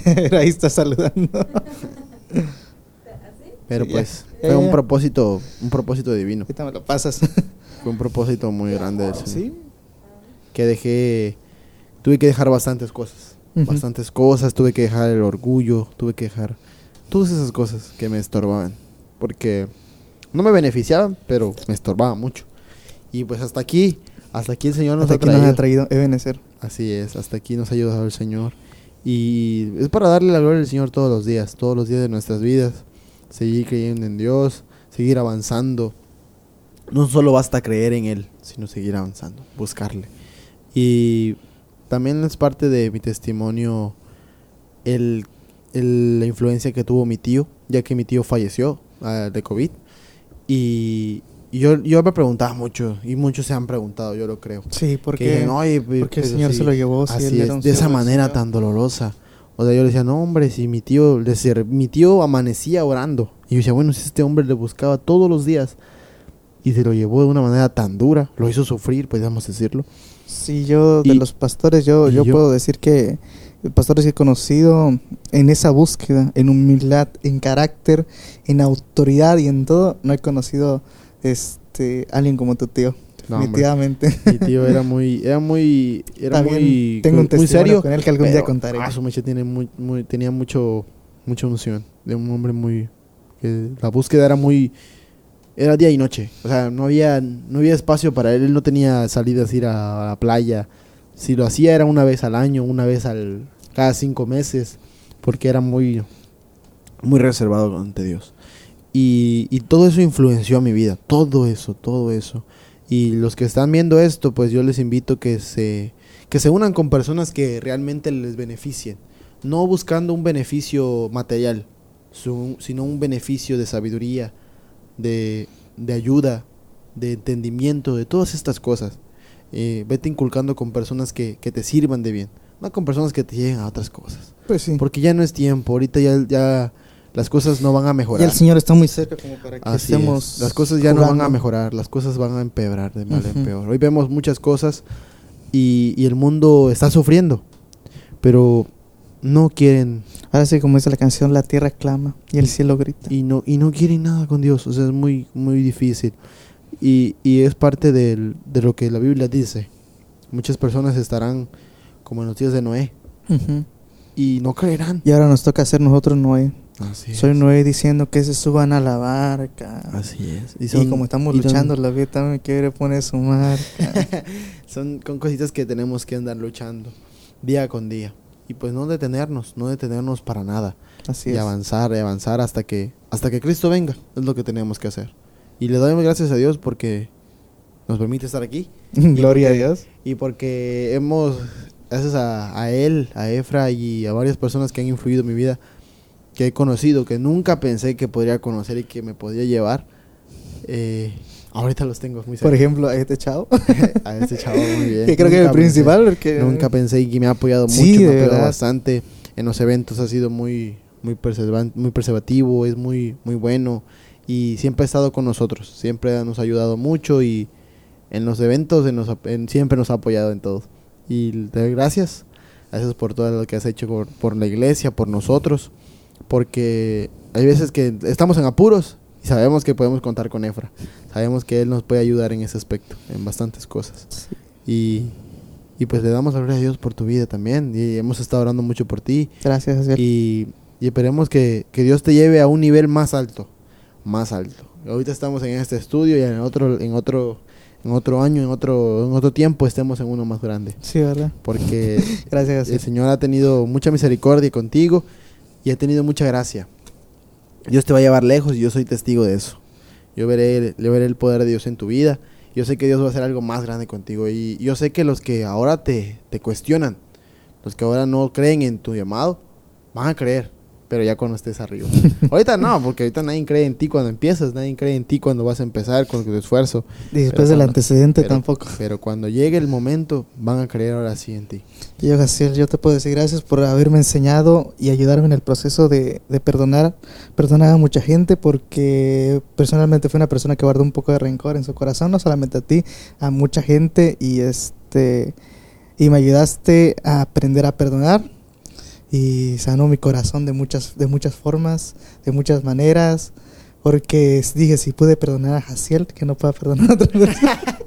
Ahí está saludando. Pero pues fue un propósito, un propósito divino. Ahorita me lo pasas. Fue un propósito muy grande del Señor. ¿Sí? Que dejé, tuve que dejar bastantes cosas. Bastantes cosas, tuve que dejar el orgullo, tuve que dejar todas esas cosas que me estorbaban. Porque no me beneficiaban, pero me estorbaban mucho. Y pues hasta aquí, hasta aquí el Señor nos Hasta ha aquí nos traído. ha traído Ebenezer. Así es, hasta aquí nos ha ayudado el Señor. Y es para darle la gloria al Señor todos los días, todos los días de nuestras vidas. Seguir creyendo en Dios, seguir avanzando. No solo basta creer en Él, sino seguir avanzando, buscarle. Y también es parte de mi testimonio el, el- la influencia que tuvo mi tío, ya que mi tío falleció ah, de COVID. Y, y yo, yo me preguntaba mucho, y muchos se han preguntado, yo lo creo. Sí, Que porque, "Oye, pe- porque el pero Señor sí". se lo llevó. si Así es, de esa manera Señor. tan dolorosa. O sea, yo le decía, no, hombre, si mi tío, ser- mi tío amanecía orando. Y yo decía, bueno, si este hombre le buscaba todos los días y se lo llevó de una manera tan dura, lo hizo sufrir, podríamos decirlo. Sí, yo de Y- los pastores, yo, yo, yo- puedo decir que pastores que he conocido en esa búsqueda, en humildad, en carácter, en autoridad y en todo, no he conocido este alguien como tu tío. No, hombre. definitivamente. Mi tío era muy, era muy, era También muy, tengo un muy serio. con él que algún día pero, contaré. ah, su mecha tiene muy, muy, tenía mucho, mucha unción. De un hombre muy, que la búsqueda era muy, era día y noche. O sea, no había, no había espacio para él. Él no tenía salidas ir a la playa. Si lo hacía era una vez al año, una vez al, cada cinco meses, porque era muy, muy reservado ante Dios. Y, y todo eso influenció a mi vida, todo eso, todo eso. Y los que están viendo esto, pues yo les invito que se, que se unan con personas que realmente les beneficien. No buscando un beneficio material, sino un beneficio de sabiduría, de, de ayuda, de entendimiento, de todas estas cosas. Eh, vete inculcando con personas que, que te sirvan de bien, no con personas que te lleguen a otras cosas. Pues sí. Porque ya no es tiempo, ahorita ya, ya las cosas no van a Ya mejorar. el Señor está muy cerca como para que Así estemos es. Las cosas ya no van a mejorar, las cosas van a empeorar de mal en peor. Hoy vemos muchas cosas y, y el mundo está sufriendo, pero no quieren Ahora sí, como dice la canción, la tierra clama y el cielo grita. y no y no quieren nada con Dios, o sea, es muy muy difícil. Y, y es parte del- de lo que la Biblia dice. Muchas personas estarán como en los días de Noé y no creerán. Y ahora nos toca hacer nosotros Noé. Así Soy es. Noé diciendo que se suban a la barca. Así es. Y, son- como estamos y luchando, la vida también quiere poner su marca. Son con cositas que tenemos que andar luchando día con día. Y pues no detenernos, no detenernos para nada. Así y es. avanzar, y avanzar hasta que hasta que Cristo venga. Es lo que tenemos que hacer. Y le doy gracias a Dios porque nos permite estar aquí. Gloria a Dios. Y porque hemos, gracias a, a él, a Efra y a varias personas que han influido en mi vida, que he conocido, que nunca pensé que podría conocer y que me podría llevar, eh, ahorita los tengo muy Por cerca. ejemplo, a este chavo. a este chavo muy bien. que creo que es el principal. Porque... Pensé, nunca pensé y que me ha apoyado mucho, Sí, me ha apoyado bastante. En los eventos ha sido muy, muy, muy preservativo, es muy, muy bueno y siempre ha estado con nosotros, siempre nos ha ayudado mucho y en los eventos en los en- siempre nos ha apoyado en todo. Y te doy gracias, gracias por todo lo que has hecho por, por la iglesia, por nosotros, porque hay veces que estamos en apuros Y sabemos que podemos contar con Efra. Sabemos que Él nos puede ayudar en ese aspecto, en bastantes cosas. Y, y pues le damos gloria a Dios por tu vida también. Y hemos estado orando mucho por ti. Gracias, Jaciel. Y, y esperemos que, que Dios te lleve a un nivel más alto. Más alto. Ahorita estamos en este estudio y en otro, en otro, en otro año, en otro, en otro tiempo estemos en uno más grande. Sí, ¿verdad? Porque Gracias, el. Señor ha tenido mucha misericordia contigo y ha tenido mucha gracia. Dios te va a llevar lejos y yo soy testigo de eso. Yo veré, yo veré el poder de Dios en tu vida. Yo sé que Dios va a hacer algo más grande contigo. Y yo sé que los que ahora te, te cuestionan, los que ahora no creen en tu llamado, van a creer. Pero ya cuando estés arriba. ahorita no, porque ahorita nadie cree en ti cuando empiezas, nadie cree en ti cuando vas a empezar con tu esfuerzo. Y después Pero del cuando- antecedente pero- tampoco. Pero cuando llegue el momento, van a creer ahora sí en ti. Y yo, Jaciel, yo te puedo decir gracias por haberme enseñado y ayudarme en el proceso de, de perdonar, perdonar a mucha gente porque personalmente fui una persona que guardó un poco de rencor en su corazón, no solamente a ti, a mucha gente y este y me ayudaste a aprender a perdonar y sanó mi corazón de muchas de muchas formas, de muchas maneras, porque dije si pude perdonar a Jaciel, que no pueda perdonar a otra persona.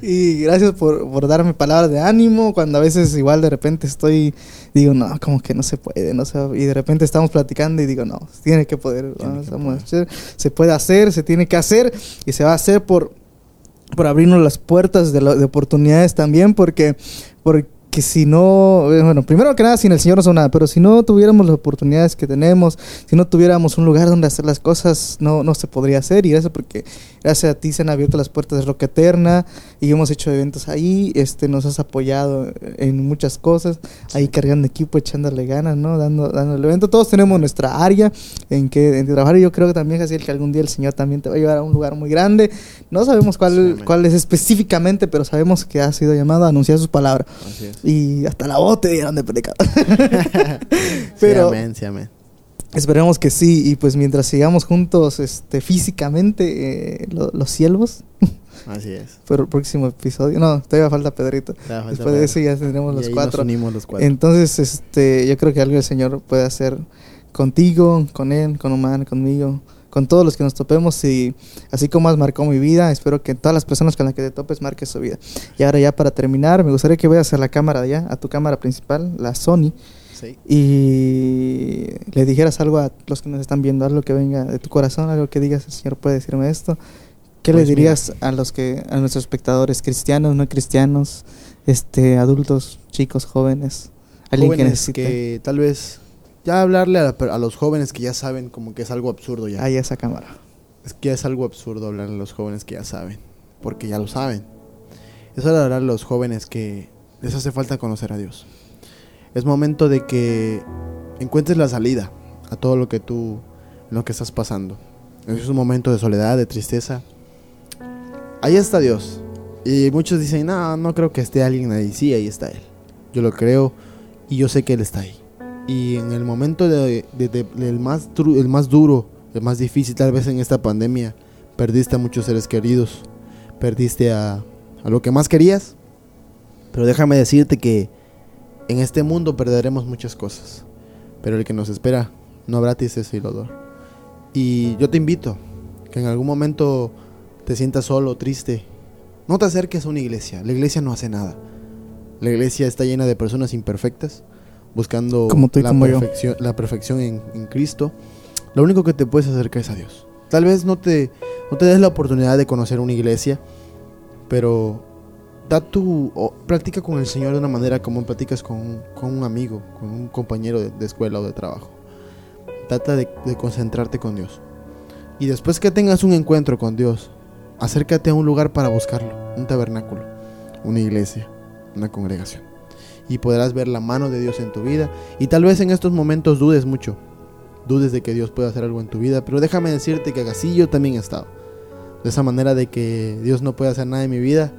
Y gracias por, por darme palabras de ánimo cuando a veces igual de repente estoy, digo, no, como que no se puede, no se y de repente estamos platicando y digo, no, tiene que poder, Tiene vamos, que vamos a hacer, se puede hacer, se tiene que hacer y se va a hacer por, por abrirnos las puertas de, lo- de oportunidades también, porque, porque si no, eh, bueno, primero que nada, sin el Señor no son nada, pero si no tuviéramos las oportunidades que tenemos, si no tuviéramos un lugar donde hacer las cosas, no, no se podría hacer. Y gracias porque gracias a ti se han abierto las puertas de Roca Eterna y hemos hecho eventos ahí, este, nos has apoyado en muchas cosas, ahí cargando equipo, echándole ganas, ¿no? Dando, dando el evento. Todos tenemos nuestra área en que, en que trabajar y yo creo que también, Jaciel, que algún día el Señor también te va a llevar a un lugar muy grande. No sabemos cuál, cuál es específicamente, pero sabemos que ha sido llamado a anunciar sus palabras. Así es. Y hasta la voz te dieron de predicar. Sí, Pero amén, sí, amén. esperemos que sí. Y pues mientras sigamos juntos este, físicamente, eh, lo- los siervos, Así es. por el próximo episodio. No, todavía falta Pedrito. Falta Después de eso ya tendremos Y los ahí cuatro. Nos unimos los cuatro. Entonces, este, yo creo que algo el Señor puede hacer contigo, con él, con Omar, conmigo, con todos los que nos topemos y así como has marcado mi vida, espero que todas las personas con las que te topes marques su vida. Y ahora ya para terminar, me gustaría que vayas a la cámara de allá, a tu cámara principal, la Sony, Sí. y le dijeras algo a los que nos están viendo, algo que venga de tu corazón, algo que digas, el Señor puede decirme esto. ¿Qué Pues le mira. dirías a los que a nuestros espectadores cristianos, no cristianos, este adultos, chicos, jóvenes, alguien que Jóvenes necesite que tal vez ya hablarle a, la- a los jóvenes que ya saben como que es algo absurdo ya. ahí esa cámara? Es que es algo absurdo hablarle a los jóvenes que ya saben, porque ya lo saben. Es hora de hablarle a los jóvenes que les hace falta conocer a Dios. Es momento de que encuentres la salida a todo lo que tú, en lo que estás pasando. Es un momento de soledad, de tristeza. Ahí está Dios. Y muchos dicen, no, no creo que esté alguien ahí. Sí, ahí está Él. Yo lo creo y yo sé que Él está ahí. Y en el momento de, de- de- del más, el más duro, el más difícil, tal vez en esta pandemia, perdiste a muchos seres queridos, perdiste a, a lo que más querías. Pero déjame decirte que en este mundo perderemos muchas cosas. Pero el que nos espera no habrá tristeza y dolor. Y yo te invito que en algún momento te sientas solo, triste. No te acerques a una iglesia. La iglesia no hace nada. La iglesia está llena de personas imperfectas buscando Como tú y la, como yo. perfección, la perfección en, en Cristo. Lo único que te puedes acercar es a Dios. Tal vez no te, no te des la oportunidad de conocer una iglesia, pero da tu, o practica con el Señor de una manera como platicas con, un- con un amigo, con un compañero de, de escuela o de trabajo. Trata de, de concentrarte con Dios. Y después que tengas un encuentro con Dios, acércate a un lugar para buscarlo, un tabernáculo, una iglesia, una congregación. Y podrás ver la mano de Dios en tu vida. Y tal vez en estos momentos dudes mucho, dudes de que Dios pueda hacer algo en tu vida, pero déjame decirte que así yo también he estado. De esa manera de que Dios no puede hacer nada en mi vida,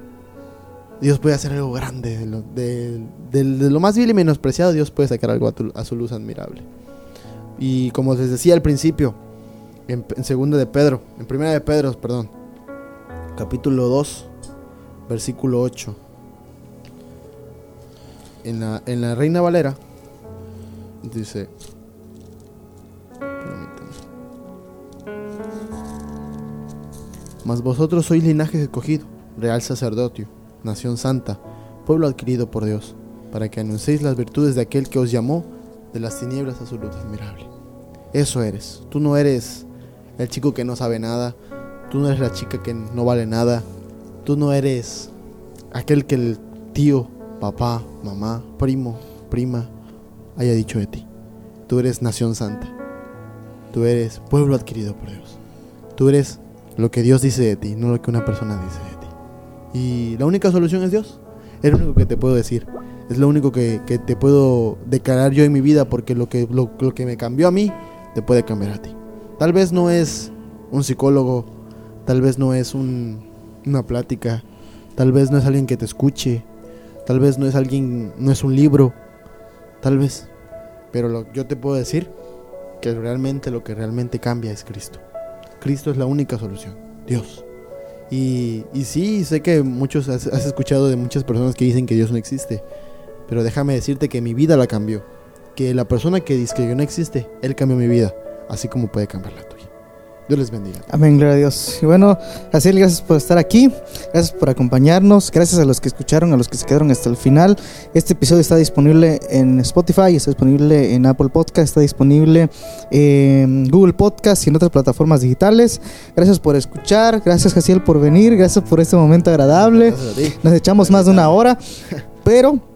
Dios puede hacer algo grande. De lo, de- lo más vil y menospreciado, Dios puede sacar algo a, a su luz admirable. Y como les decía al principio, en, en segunda de Pedro, en primera de Pedro, perdón, capítulo 2, versículo 8. En la, en la Reina Valera dice. Mas vosotros sois linaje escogido, real sacerdocio, nación santa, pueblo adquirido por Dios, para que anunciéis las virtudes de aquel que os llamó de las tinieblas a su luz admirable. Eso eres. Tú no eres el chico que no sabe nada. Tú no eres la chica que no vale nada. Tú no eres aquel que el tío, papá, mamá, primo, prima haya dicho de ti. Tú eres nación santa. Tú eres pueblo adquirido por Dios. Tú eres lo que Dios dice de ti, no lo que una persona dice de ti. Y la única solución es Dios. Es lo único que te puedo decir. Es lo único que, que te puedo declarar yo en mi vida porque lo que, lo, que me cambió a mí te puede cambiar a ti. Tal vez no es un psicólogo, tal vez no es un, una plática, tal vez no es alguien que te escuche, tal vez no es alguien, no es un libro, tal vez. Pero lo, yo te puedo decir que realmente lo que realmente cambia es Cristo. Cristo es la única solución, Dios. Y, y sí, sé que muchos has, has escuchado de muchas personas que dicen que Dios no existe, pero déjame decirte que mi vida la cambió. Que la persona que dice que no existe, Él cambió mi vida, así como puede cambiar la tuya. Dios les bendiga. Amén, gloria a Dios. Y bueno, así gracias por estar aquí, gracias por acompañarnos, gracias a los que escucharon, a los que se quedaron hasta el final. Este episodio está disponible en Spotify, está disponible en Apple Podcast, está disponible en Google Podcast y en otras plataformas digitales. Gracias por escuchar, gracias Jaciel por venir, gracias por este momento agradable. Nos echamos más de una hora, pero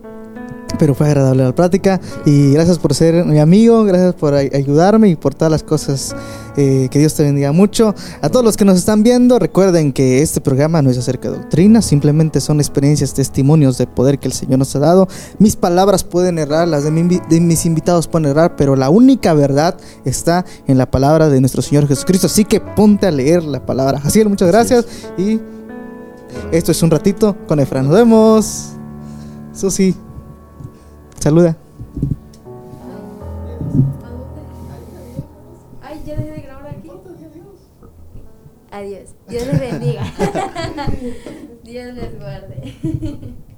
pero fue agradable la plática y gracias por ser mi amigo, gracias por ay- ayudarme y por todas las cosas. eh, que Dios te bendiga mucho. A todos los que nos están viendo, recuerden que este programa no es acerca de doctrina, simplemente son experiencias, testimonios de poder que el Señor nos ha dado. Mis palabras pueden errar, las de, mi de mis invitados pueden errar, pero la única verdad está en la palabra de nuestro Señor Jesucristo. Así que ponte a leer la palabra. Así muchas gracias y esto es un ratito con Efra. Nos vemos. Susi. Saluda. Ay, ya dejé de grabar aquí. Adiós. Dios les bendiga. Dios les guarde.